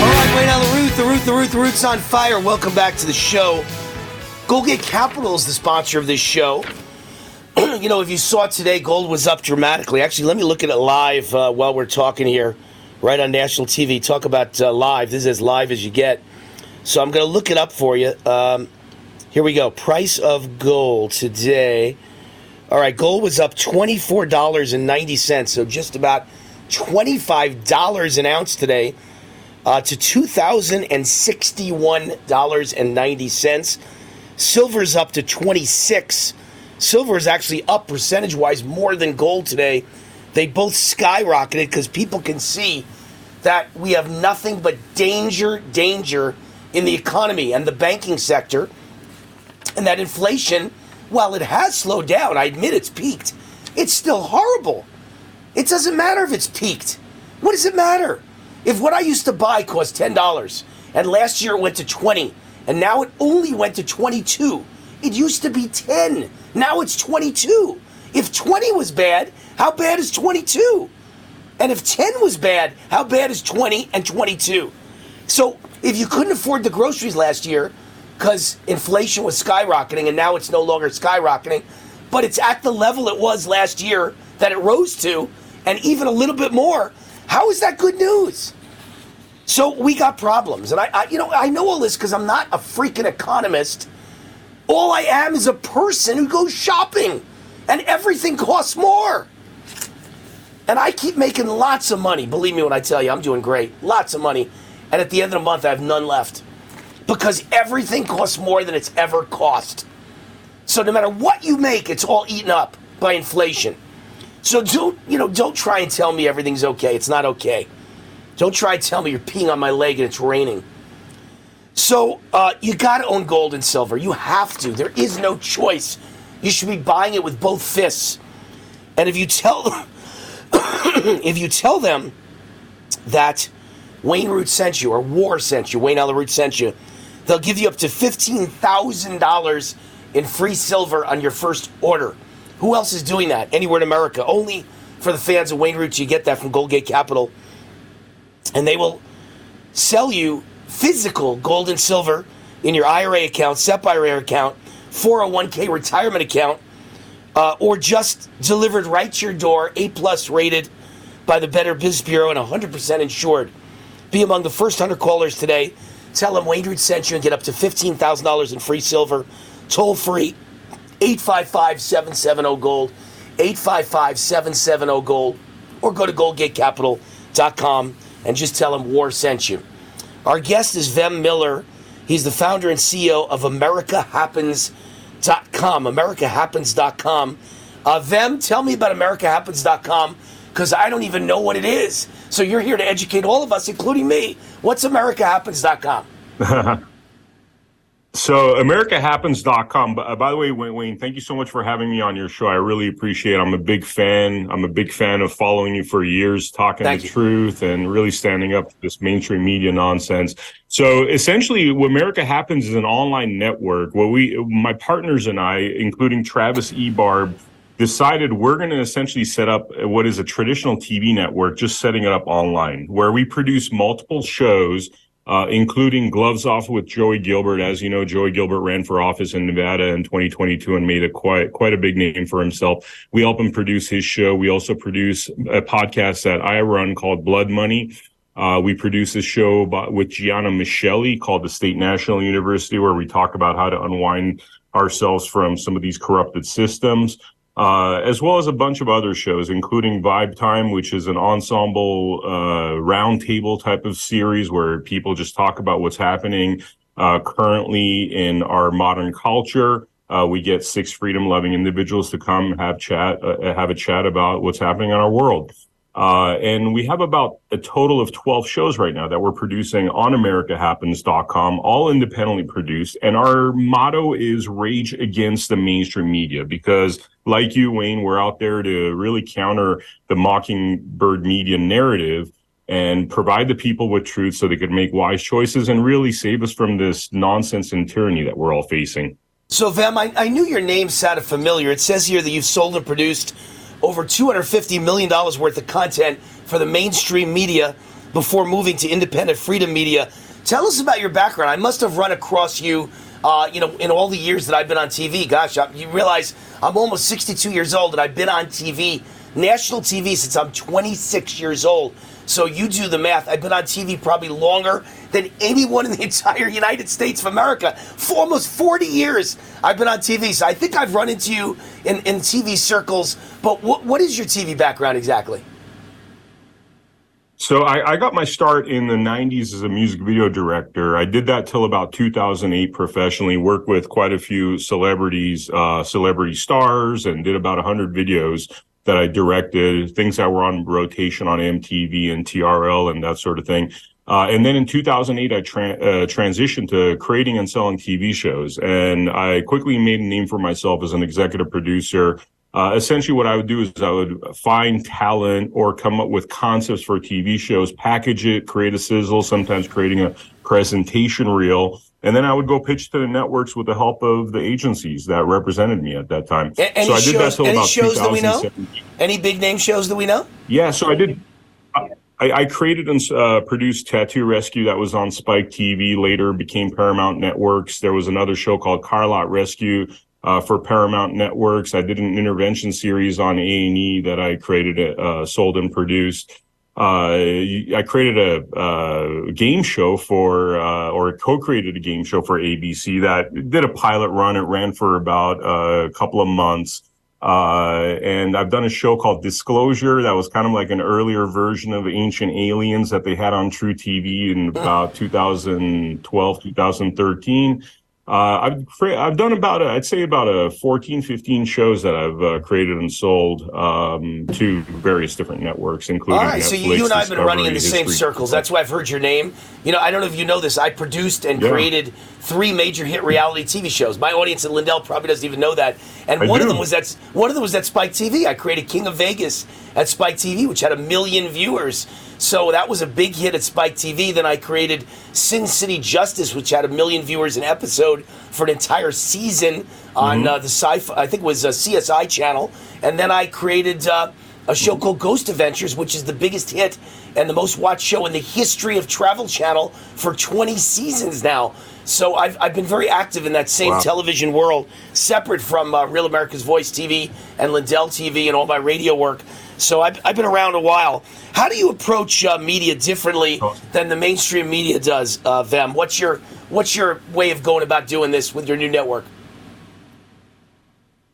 S10: All right, Wayne on the root, the root, the root, the root's on fire. Welcome back to the show. Goldgate Capital is the sponsor of this show. you know, if you saw today, gold was up dramatically. Actually, let me look at it live uh, while we're talking here, right on national TV. Talk about uh, live. This is as live as you get. So I'm going to look it up for you. Um, here we go. Price of gold today. All right, gold was up $24.90, so just about $25 an ounce today. uh, to $2,061.90. Silver's up to 26. Silver is actually up percentage wise more than gold today. They both skyrocketed because people can see that we have nothing but danger, danger in the economy and the banking sector. And that inflation, while it has slowed down, I admit it's peaked, it's still horrible. It doesn't matter if it's peaked. What does it matter? If what I used to buy cost $10 and last year it went to 20 and now it only went to 22. It used to be 10. Now it's 22. If 20 was bad, how bad is 22? And if 10 was bad, how bad is 20 and 22? So if you couldn't afford the groceries last year because inflation was skyrocketing and now it's no longer skyrocketing, but it's at the level it was last year that it rose to, and even a little bit more, how is that good news? So we got problems, and I, I you know, I know all this because I'm not a freaking economist. All I am is a person who goes shopping, and everything costs more. And I keep making lots of money. Believe me when I tell you, I'm doing great. Lots of money. And at the end of the month, I have none left because everything costs more than it's ever cost. So no matter what you make, it's all eaten up by inflation. So don't you know? Don't try and tell me everything's okay. It's not okay. Don't try to tell me you're peeing on my leg and it's raining. So uh, you got to own gold and silver. You have to. There is no choice. You should be buying it with both fists. And if you tell them, if you tell them that Wayne Root sent you or War sent you, Wayne Root sent you, they'll give you up to fifteen thousand dollars in free silver on your first order. Who else is doing that anywhere in America? Only for the fans of Wayne Roots, you get that from Goldgate Capital. And they will sell you physical gold and silver in your IRA account, SEP IRA account, 401k retirement account, uh, or just delivered right to your door, A plus rated by the Better Biz Bureau and 100% insured. Be among the first 100 callers today. Tell them Wayne Root sent you and get up to $15,000 in free silver, toll free 855 770 Gold, 855 770 Gold, or go to goldgatecapital.com and just tell them War sent you. Our guest is Vem Miller. He's the founder and CEO of AmericaHappens.com. AmericaHappens.com. Uh, Vem, tell me about AmericaHappens.com because I don't even know what it is. So you're here to educate all of us, including me. What's AmericaHappens.com?
S33: So AmericaHappens.com. By, uh, by the way, Wayne, thank you so much for having me on your show. I really appreciate it. I'm a big fan. I'm a big fan of following you for years, talking
S10: Thank
S33: the
S10: you.
S33: truth and really standing up to this mainstream media nonsense. So essentially, what America Happens is an online network. What we, my partners and I, including Travis Ebarb, decided we're going to essentially set up what is a traditional TV network, just setting it up online, where we produce multiple shows uh, including Gloves Off with Joey Gilbert. As you know, Joey Gilbert ran for office in Nevada in 2022 and made a quite quite a big name for himself. We help him produce his show. We also produce a podcast that I run called Blood Money. Uh, we produce a show by, with Gianna Michelli called the State National University, where we talk about how to unwind ourselves from some of these corrupted systems uh, as well as a bunch of other shows, including Vibe Time, which is an ensemble uh, roundtable type of series where people just talk about what's happening uh, currently in our modern culture. Uh, we get six freedom-loving individuals to come have chat, uh, have a chat about what's happening in our world. Uh, and we have about a total of 12 shows right now that we're producing on AmericaHappens.com, all independently produced. And our motto is rage against the mainstream media because, like you, Wayne, we're out there to really counter the mockingbird media narrative and provide the people with truth so they could make wise choices and really save us from this nonsense and tyranny that we're all facing.
S10: So, Vem, I, I knew your name sounded familiar. It says here that you've sold and produced over $250 million worth of content for the mainstream media before moving to independent freedom media. Tell us about your background. I must have run across you, uh, you know, in all the years that I've been on TV. Gosh, I, you realize I'm almost 62 years old and I've been on TV, national TV, since I'm 26 years old. So you do the math. I've been on TV probably longer than anyone in the entire United States of America. For almost 40 years, I've been on TV. So I think I've run into you in, in TV circles. But what, what is your TV background exactly?
S33: So I, I, got my start in the 90s as a music video director. I did that till about 2008 professionally, worked with quite a few celebrities, uh, celebrity stars, and did about 100 videos that I directed, things that were on rotation on MTV and TRL and that sort of thing. Uh, and then in 2008, I tra- uh, transitioned to creating and selling TV shows. And I quickly made a name for myself as an executive producer uh, essentially, what I would do is I would find talent or come up with concepts for TV shows, package it, create a sizzle, sometimes creating a presentation reel. And then I would go pitch to the networks with the help of the agencies that represented me at that time.
S10: A- so I did shows, that till any about shows that we know? Any big name shows that we know?
S33: Yeah, so I did. I, I created and uh, produced Tattoo Rescue that was on Spike TV. Later became Paramount Networks. There was another show called Carlot Rescue uh, for Paramount Networks. I did an intervention series on A&E that I created, uh, sold and produced. Uh, I created a, a, game show for, uh, or co-created a game show for ABC that did a pilot run. It ran for about a couple of months. Uh, and I've done a show called Disclosure that was kind of like an earlier version of Ancient Aliens that they had on truTV in about 2012, 2013. Uh, I've I've done about a, I'd say about a 14, 15 shows that I've uh, created and sold um, to various different networks, including.
S10: All right,
S33: Netflix,
S10: so you, and I have been running in the
S33: History.
S10: same circles. That's why I've heard your name. You know, I don't know if you know this. I produced and
S33: Yeah.
S10: created three major hit reality TV shows. My audience at Lindell probably doesn't even know that. And
S33: I
S10: one of them was that one of them was at Spike TV. I created King of Vegas at Spike TV, which had a million viewers. So that was a big hit at Spike TV. Then I created Sin City Justice, which had a million viewers an episode for an entire season on
S33: Mm-hmm.
S10: uh, the sci I think it was a CSI channel. And then I created uh, a show called Ghost Adventures, which is the biggest hit and the most watched show in the history of Travel Channel for 20 seasons now. So I've, I've been very active in that same
S33: Wow.
S10: television world, separate from uh, Real America's Voice TV and Lindell TV and all my radio work. So I've, I've been around a while. How do you approach uh, media differently than the mainstream media does, uh, Vem? What's your what's your way of going about doing this with your new network?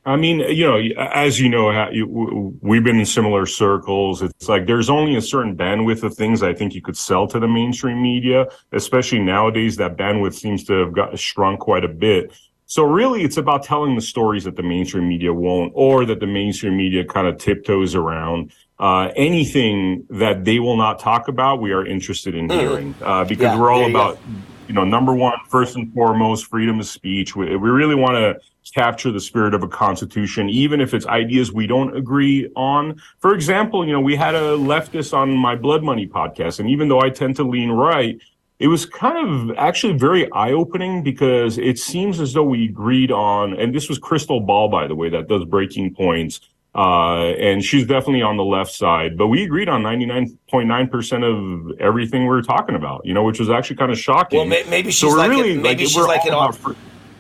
S33: I mean, you know, as you know, ha- you- w- we've been in similar circles. It's like there's only a certain bandwidth of things I think you could sell to the mainstream media, especially nowadays. That bandwidth seems to have got shrunk quite a bit. So really, it's about telling the stories that the mainstream media won't, or that the mainstream media kind of tiptoes around. Uh, anything that they will not talk about, we are interested in
S10: Mhm.
S33: hearing uh, because
S10: Yeah,
S33: we're all
S10: there you
S33: about you know, number one, first and foremost, freedom of speech. We, we really want to capture the spirit of a constitution, even if it's ideas we don't agree on. For example, you know, we had a leftist on my Blood Money podcast, and even though I tend to lean right, it was kind of actually very eye opening because it seems as though we agreed on, and this was Krystal Ball, by the way, that does breaking points. Uh, and she's definitely on the left side, but we agreed on 99.9% of everything we were talking about, you know, which was actually kind of shocking.
S10: Well, may, maybe she's
S33: So
S10: like
S33: really,
S10: a, maybe
S33: like,
S10: she's like an R-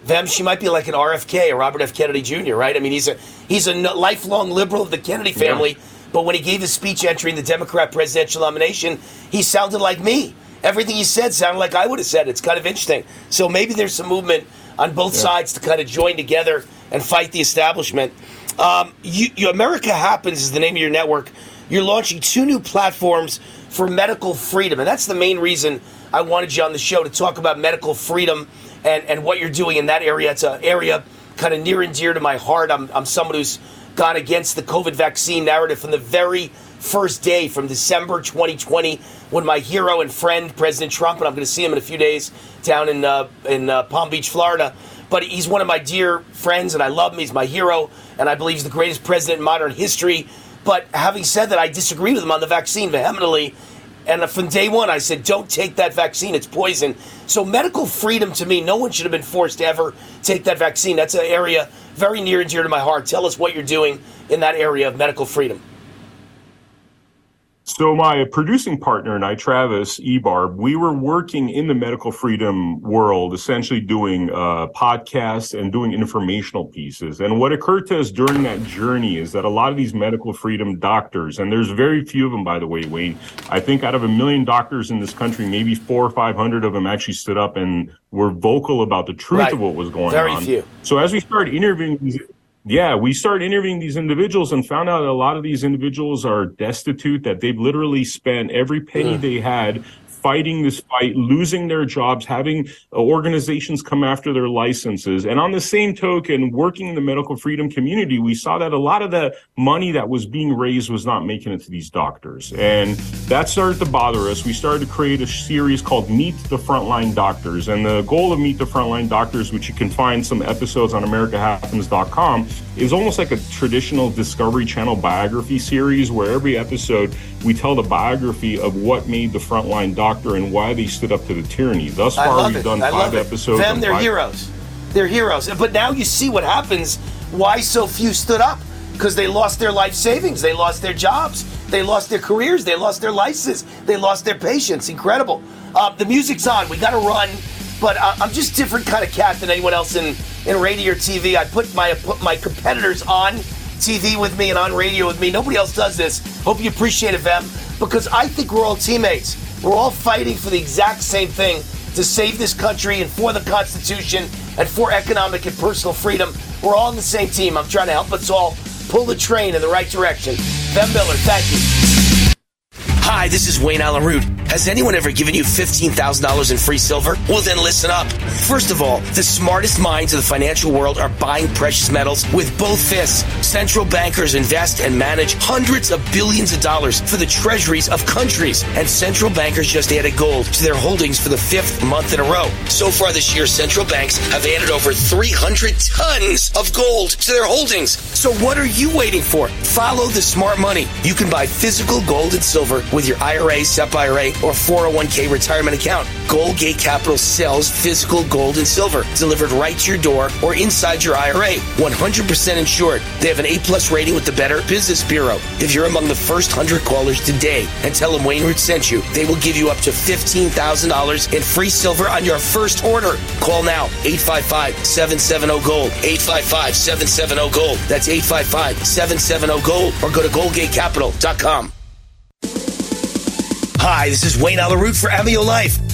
S10: Vem. She might be like an RFK, a Robert F. Kennedy Jr. Right? I mean, he's a he's a lifelong liberal of the Kennedy
S33: Yeah.
S10: family. But when he gave his speech entering the Democrat presidential nomination, he sounded like me. Everything he said sounded like I would have said. It's kind of interesting. So maybe there's some movement on both
S33: Yeah.
S10: sides to kind of join together and fight the establishment. Um, you, you, America Happens is the name of your network. You're launching two new platforms for medical freedom, and that's the main reason I wanted you on the show to talk about medical freedom and, and what you're doing in that area. It's an area kind of near and dear to my heart. I'm, I'm someone who's gone against the COVID vaccine narrative from the very first day, from December 2020, when my hero and friend, President Trump, and I'm going to see him in a few days down in, uh, in uh, Palm Beach, Florida. But he's one of my dear friends, and I love him. He's my hero, and I believe he's the greatest president in modern history. But having said that, I disagree with him on the vaccine vehemently. And from day one, I said, don't take that vaccine. It's poison. So, medical freedom to me, no one should have been forced to ever take that vaccine. That's an area very near and dear to my heart. Tell us what you're doing in that area of medical freedom.
S33: So my producing partner and I, Travis Ebarb, we were working in the medical freedom world, essentially doing uh, podcasts and doing informational pieces. And what occurred to us during that journey is that a lot of these medical freedom doctors, and there's very few of them, by the way, Wayne. I think out of a million doctors in this country, maybe four or five hundred of them actually stood up and were vocal about the truth
S10: Right.
S33: of what was going
S10: Very
S33: on.
S10: few.
S33: So as we started interviewing these Yeah, we started interviewing these individuals and found out a lot of these individuals are destitute, that they've literally spent every penny they had fighting this fight, losing their jobs, having uh, organizations come after their licenses. And on the same token, working in the medical freedom community, we saw that a lot of the money that was being raised was not making it to these doctors. And that started to bother us. We started to create a series called Meet the Frontline Doctors. And the goal of Meet the Frontline Doctors, which you can find some episodes on AmericaHappens.com, is almost like a traditional Discovery Channel biography series where every episode we tell the biography of what made the frontline doctor and why they stood up to the tyranny. Thus far, we've
S10: it.
S33: done
S10: I
S33: five episodes.
S10: Them, they're
S33: five-
S10: heroes. They're heroes. But now you see what happens. Why so few stood up? Because they lost their life savings. They lost their jobs. They lost their careers. They lost their licenses. They lost their patients. Incredible. Uh, the music's on. We got to run. But uh, I'm just different kind of cat than anyone else in, in radio or TV. I put my put my competitors on TV with me and on radio with me. Nobody else does this. Hope you appreciate it, Vem, because I think we're all teammates. We're all fighting for the exact same thing to save this country and for the Constitution and for economic and personal freedom. We're all on the same team. I'm trying to help us all pull the train in the right direction. Vem Miller, thank you. Hi, this is Wayne Allyn Root. Has anyone ever given you $15,000 in free silver? Well, then listen up. First of all, the smartest minds of the financial world are buying precious metals with both fists. Central bankers invest and manage hundreds of billions of dollars for the treasuries of countries. And central bankers just added gold to their holdings for the fifth month in a row. So far this year, central banks have added over 300 tons of gold to their holdings. So what are you waiting for? Follow the smart money. You can buy physical gold and silver with your IRA, SEP IRA, or 401k retirement account. Goldgate Capital sells physical gold and silver delivered right to your door or inside your IRA. 100% insured. They have an A plus rating with the Better Business Bureau. If you're among the first 100 callers today and tell them Wayne Root sent you, they will give you up to $15,000 in free silver on your first order. Call now 855-770-GOLD. 855-770-GOLD. That's 855-770-GOLD or go to goldgatecapital.com. Hi, this is Wayne Allyn Root for Ameo Life.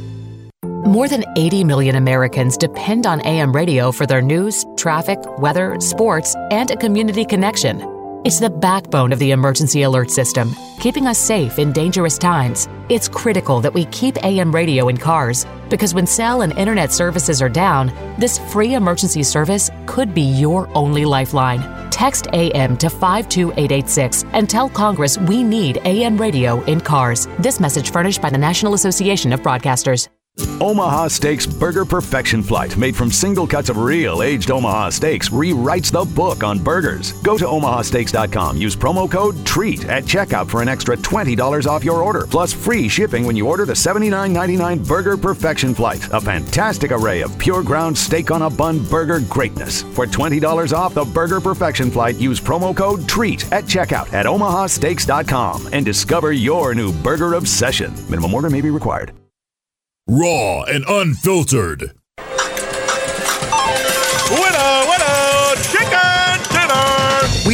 S34: More than 80 million Americans depend on AM radio for their news, traffic, weather, sports, and a community connection. It's the backbone of the emergency alert system, keeping us safe in dangerous times. It's critical that we keep AM radio in cars because when cell and internet services are down, this free emergency service could be your only lifeline. Text AM to 52886 and tell Congress we need AM radio in cars. This message furnished by the National Association of Broadcasters.
S35: Omaha Steaks Burger Perfection Flight, made from single cuts of real aged Omaha steaks, rewrites the book on burgers. Go to omahasteaks.com. Use promo code TREAT at checkout for an extra $20 off your order, plus free shipping when you order the $79.99 Burger Perfection Flight. A fantastic array of pure ground steak on a bun burger greatness. For $20 off the Burger Perfection Flight, use promo code TREAT at checkout at omahasteaks.com and discover your new burger obsession. Minimum order may be required.
S2: Raw and unfiltered.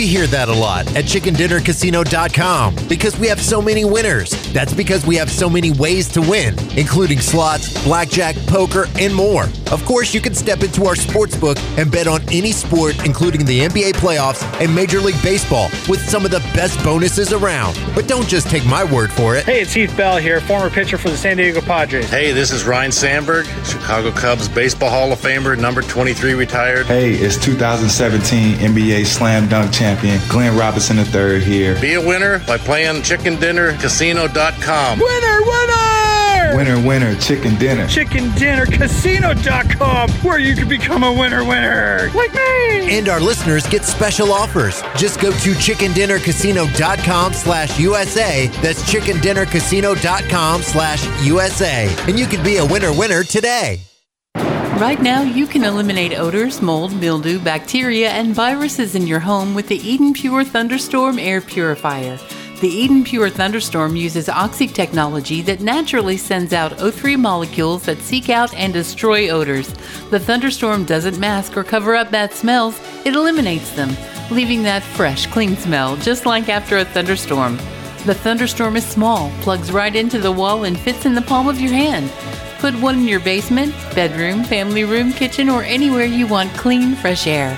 S12: We hear that a lot at chickendinnercasino.com because we have so many winners. That's because we have so many ways to win, including slots, blackjack, poker, and more. Of course, you can step into our sports book and bet on any sport, including the NBA playoffs and Major League Baseball, with some of the best bonuses around. But don't just take my word for it.
S31: Hey, it's Heath Bell here, former pitcher for the San Diego Padres.
S14: Hey, this is Ryne Sandberg, Chicago Cubs Baseball Hall of Famer, number 23 retired.
S15: Hey, it's 2017 NBA Slam Dunk Champion Glenn Robinson III here.
S14: Be a winner by playing chickendinnercasino.com.
S23: Winner, winner!
S15: Winner, winner, chicken dinner.
S23: ChickenDinnerCasino.com, where you can become a winner, winner. Like me!
S12: And our listeners get special offers. Just go to chickendinnercasino.com slash USA. That's chickendinnercasino.com slash USA. And you can be a winner winner today.
S11: Right now, you can eliminate odors, mold, mildew, bacteria, and viruses in your home with the Eden Pure Thunderstorm Air Purifier. The Eden Pure Thunderstorm uses oxy technology that naturally sends out O3 molecules that seek out and destroy odors. The Thunderstorm doesn't mask or cover up bad smells, it eliminates them, leaving that fresh, clean smell, just like after a thunderstorm. The Thunderstorm is small, plugs right into the wall, and fits in the palm of your hand. Put one in your basement, bedroom, family room, kitchen, or anywhere you want clean, fresh air.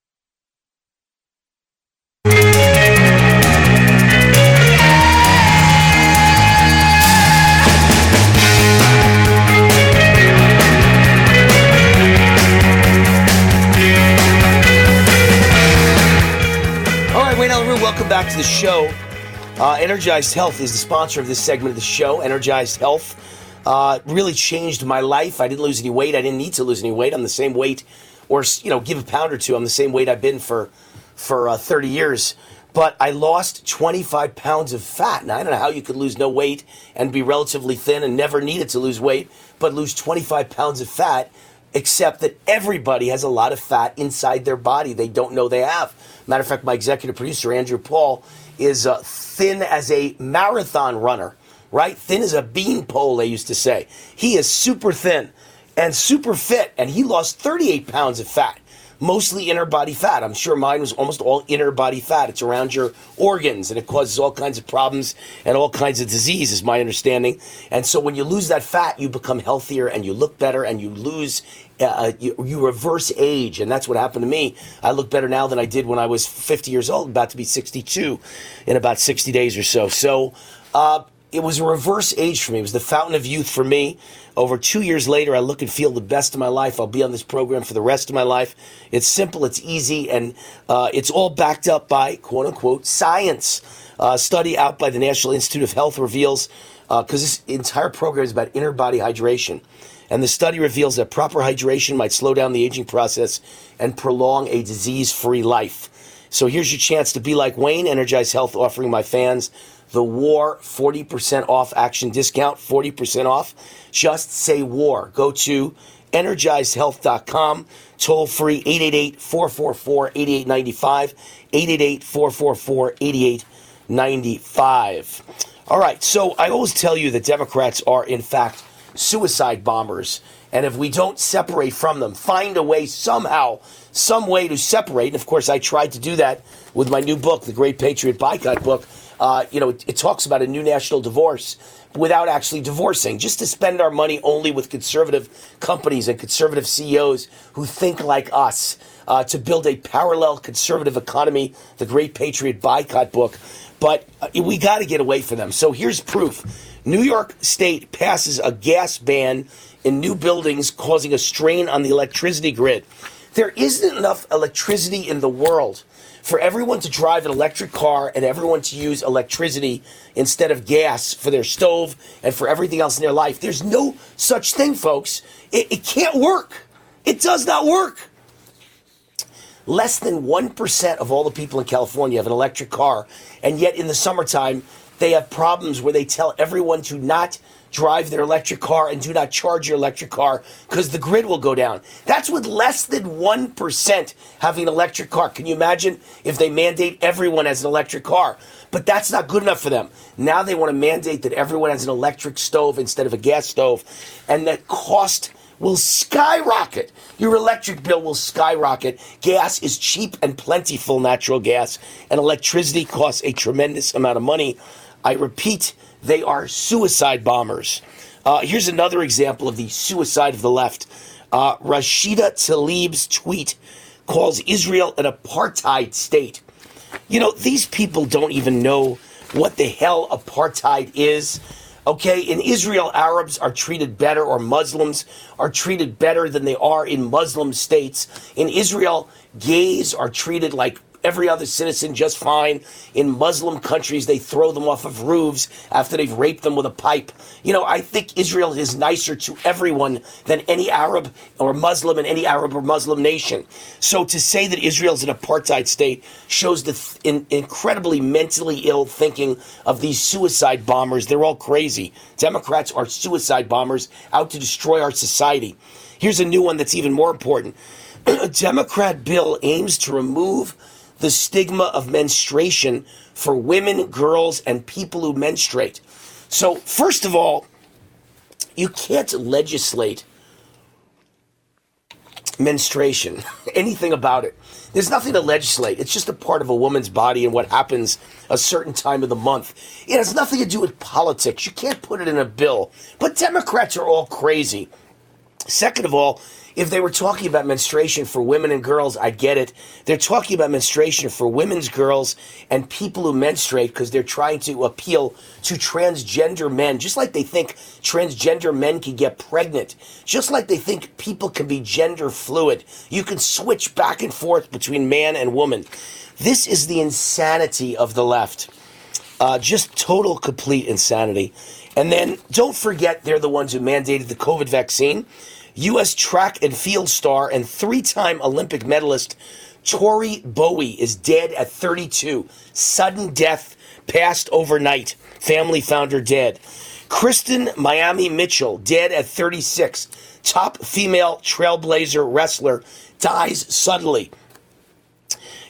S10: Welcome back to the show. Uh, Energized Health is the sponsor of this segment of the show. Energized Health uh, really changed my life. I didn't lose any weight. I didn't need to lose any weight. I'm the same weight, or you know, give a pound or two. I'm the same weight I've been for for uh, 30 years. But I lost 25 pounds of fat. Now I don't know how you could lose no weight and be relatively thin and never needed to lose weight, but lose 25 pounds of fat except that everybody has a lot of fat inside their body they don't know they have. Matter of fact, my executive producer, Andrew Paul, is uh, thin as a marathon runner, right? Thin as a bean pole, they used to say. He is super thin and super fit, and he lost 38 pounds of fat. Mostly inner body fat. I'm sure mine was almost all inner body fat. It's around your organs and it causes all kinds of problems and all kinds of disease, is my understanding. And so when you lose that fat, you become healthier and you look better and you lose, uh, you, you reverse age. And that's what happened to me. I look better now than I did when I was 50 years old, about to be 62 in about 60 days or so. So, uh, it was a reverse age for me. It was the fountain of youth for me. Over two years later, I look and feel the best of my life. I'll be on this program for the rest of my life. It's simple, it's easy, and uh, it's all backed up by quote unquote science. Uh, study out by the National Institute of Health reveals, because this entire program is about inner body hydration. And the study reveals that proper hydration might slow down the aging process and prolong a disease free life. So here's your chance to be like Wayne, Energize Health, offering my fans the War 40% off action discount, 40% off. Just say war. Go to energizedhealth.com, toll free 888 444 8895, 888 444 8895. All right, so I always tell you that Democrats are, in fact, suicide bombers. And if we don't separate from them, find a way somehow, some way to separate. And of course, I tried to do that with my new book, The Great Patriot Boycott book. Uh, you know, it, it talks about a new national divorce without actually divorcing, just to spend our money only with conservative companies and conservative CEOs who think like us, uh, to build a parallel conservative economy, the Great Patriot Boycott book. But uh, we got to get away from them. So here's proof New York State passes a gas ban in new buildings, causing a strain on the electricity grid. There isn't enough electricity in the world for everyone to drive an electric car and everyone to use electricity instead of gas for their stove and for everything else in their life. There's no such thing, folks. It, it can't work. It does not work. Less than 1% of all the people in California have an electric car, and yet in the summertime, they have problems where they tell everyone to not drive their electric car and do not charge your electric car because the grid will go down. That's with less than 1% having an electric car. Can you imagine if they mandate everyone has an electric car? But that's not good enough for them. Now they want to mandate that everyone has an electric stove instead of a gas stove, and that cost will skyrocket. Your electric bill will skyrocket. Gas is cheap and plentiful, natural gas, and electricity costs a tremendous amount of money. I repeat, they are suicide bombers. Uh, here's another example of the suicide of the left. Uh, Rashida Tlaib's tweet calls Israel an apartheid state. You know, these people don't even know what the hell apartheid is. Okay, in Israel, Arabs are treated better, or Muslims are treated better than they are in Muslim states. In Israel, gays are treated like every other citizen just fine. In Muslim countries, they throw them off of roofs after they've raped them with a pipe. You know, I think Israel is nicer to everyone than any Arab or Muslim in any Arab or Muslim nation. So to say that Israel is an apartheid state shows the th- in, incredibly mentally ill thinking of these suicide bombers. They're all crazy. Democrats are suicide bombers out to destroy our society. Here's a new one that's even more important. A Democrat bill aims to remove the stigma of menstruation for women, girls, and people who menstruate. So, first of all, you can't legislate menstruation, anything about it. There's nothing to legislate. It's just a part of a woman's body and what happens a certain time of the month. It has nothing to do with politics. You can't put it in a bill. But Democrats are all crazy. Second of all, if they were talking about menstruation for women and girls, I get it. They're talking about menstruation for women's girls and people who menstruate because they're trying to appeal to transgender men, just like they think transgender men can get pregnant, just like they think people can be gender fluid. You can switch back and forth between man and woman. This is the insanity of the left. Uh, just total, complete insanity. And then don't forget, they're the ones who mandated the COVID vaccine. U.S. track and field star and three time Olympic medalist Tori Bowie is dead at 32. Sudden death passed overnight. Family found her dead. Kristen Miami Mitchell, dead at 36. Top female trailblazer wrestler, dies suddenly.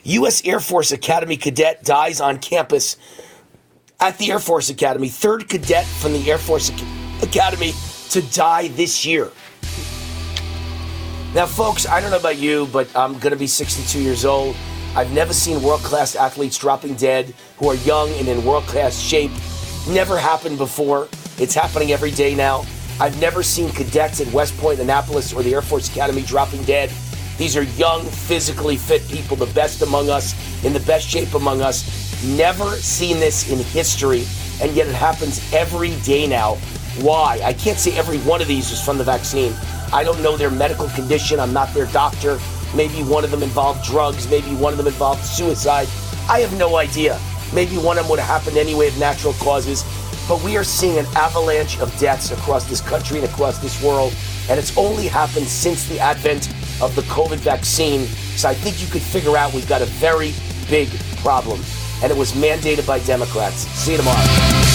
S10: U.S. Air Force Academy cadet dies on campus at the Air Force Academy. Third cadet from the Air Force Academy to die this year. Now, folks, I don't know about you, but I'm going to be 62 years old. I've never seen world class athletes dropping dead who are young and in world class shape. Never happened before. It's happening every day now. I've never seen cadets at West Point, Annapolis, or the Air Force Academy dropping dead. These are young, physically fit people, the best among us, in the best shape among us. Never seen this in history, and yet it happens every day now. Why? I can't say every one of these is from the vaccine. I don't know their medical condition. I'm not their doctor. Maybe one of them involved drugs. Maybe one of them involved suicide. I have no idea. Maybe one of them would have happened anyway of natural causes. But we are seeing an avalanche of deaths across this country and across this world. And it's only happened since the advent of the COVID vaccine. So I think you could figure out we've got a very big problem. And it was mandated by Democrats. See you tomorrow.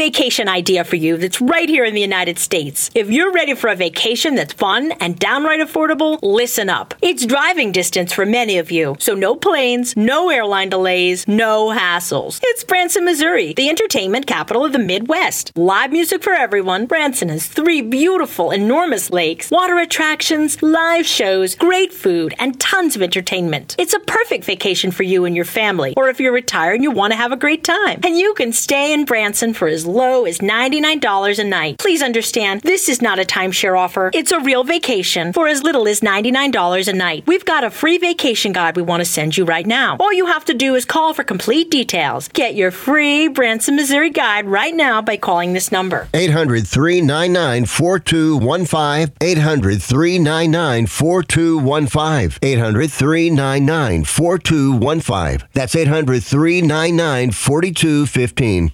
S36: Vacation idea for you that's right here in the United States. If you're ready for a vacation that's fun and downright affordable, listen up. It's driving distance for many of you, so no planes, no airline delays, no hassles. It's Branson, Missouri, the entertainment capital of the Midwest. Live music for everyone. Branson has three beautiful, enormous lakes, water attractions, live shows, great food, and tons of entertainment. It's a perfect vacation for you and your family, or if you're retired and you want to have a great time. And you can stay in Branson for as low as $99 a night. Please understand, this is not a timeshare offer. It's a real vacation for as little as $99 a night. We've got a free vacation guide we want to send you right now. All you have to do is call for complete details. Get your free Branson, Missouri guide right now by calling this number.
S8: 800 399 4215. 800 399 4215. 800 399 4215. That's 800 399 4215.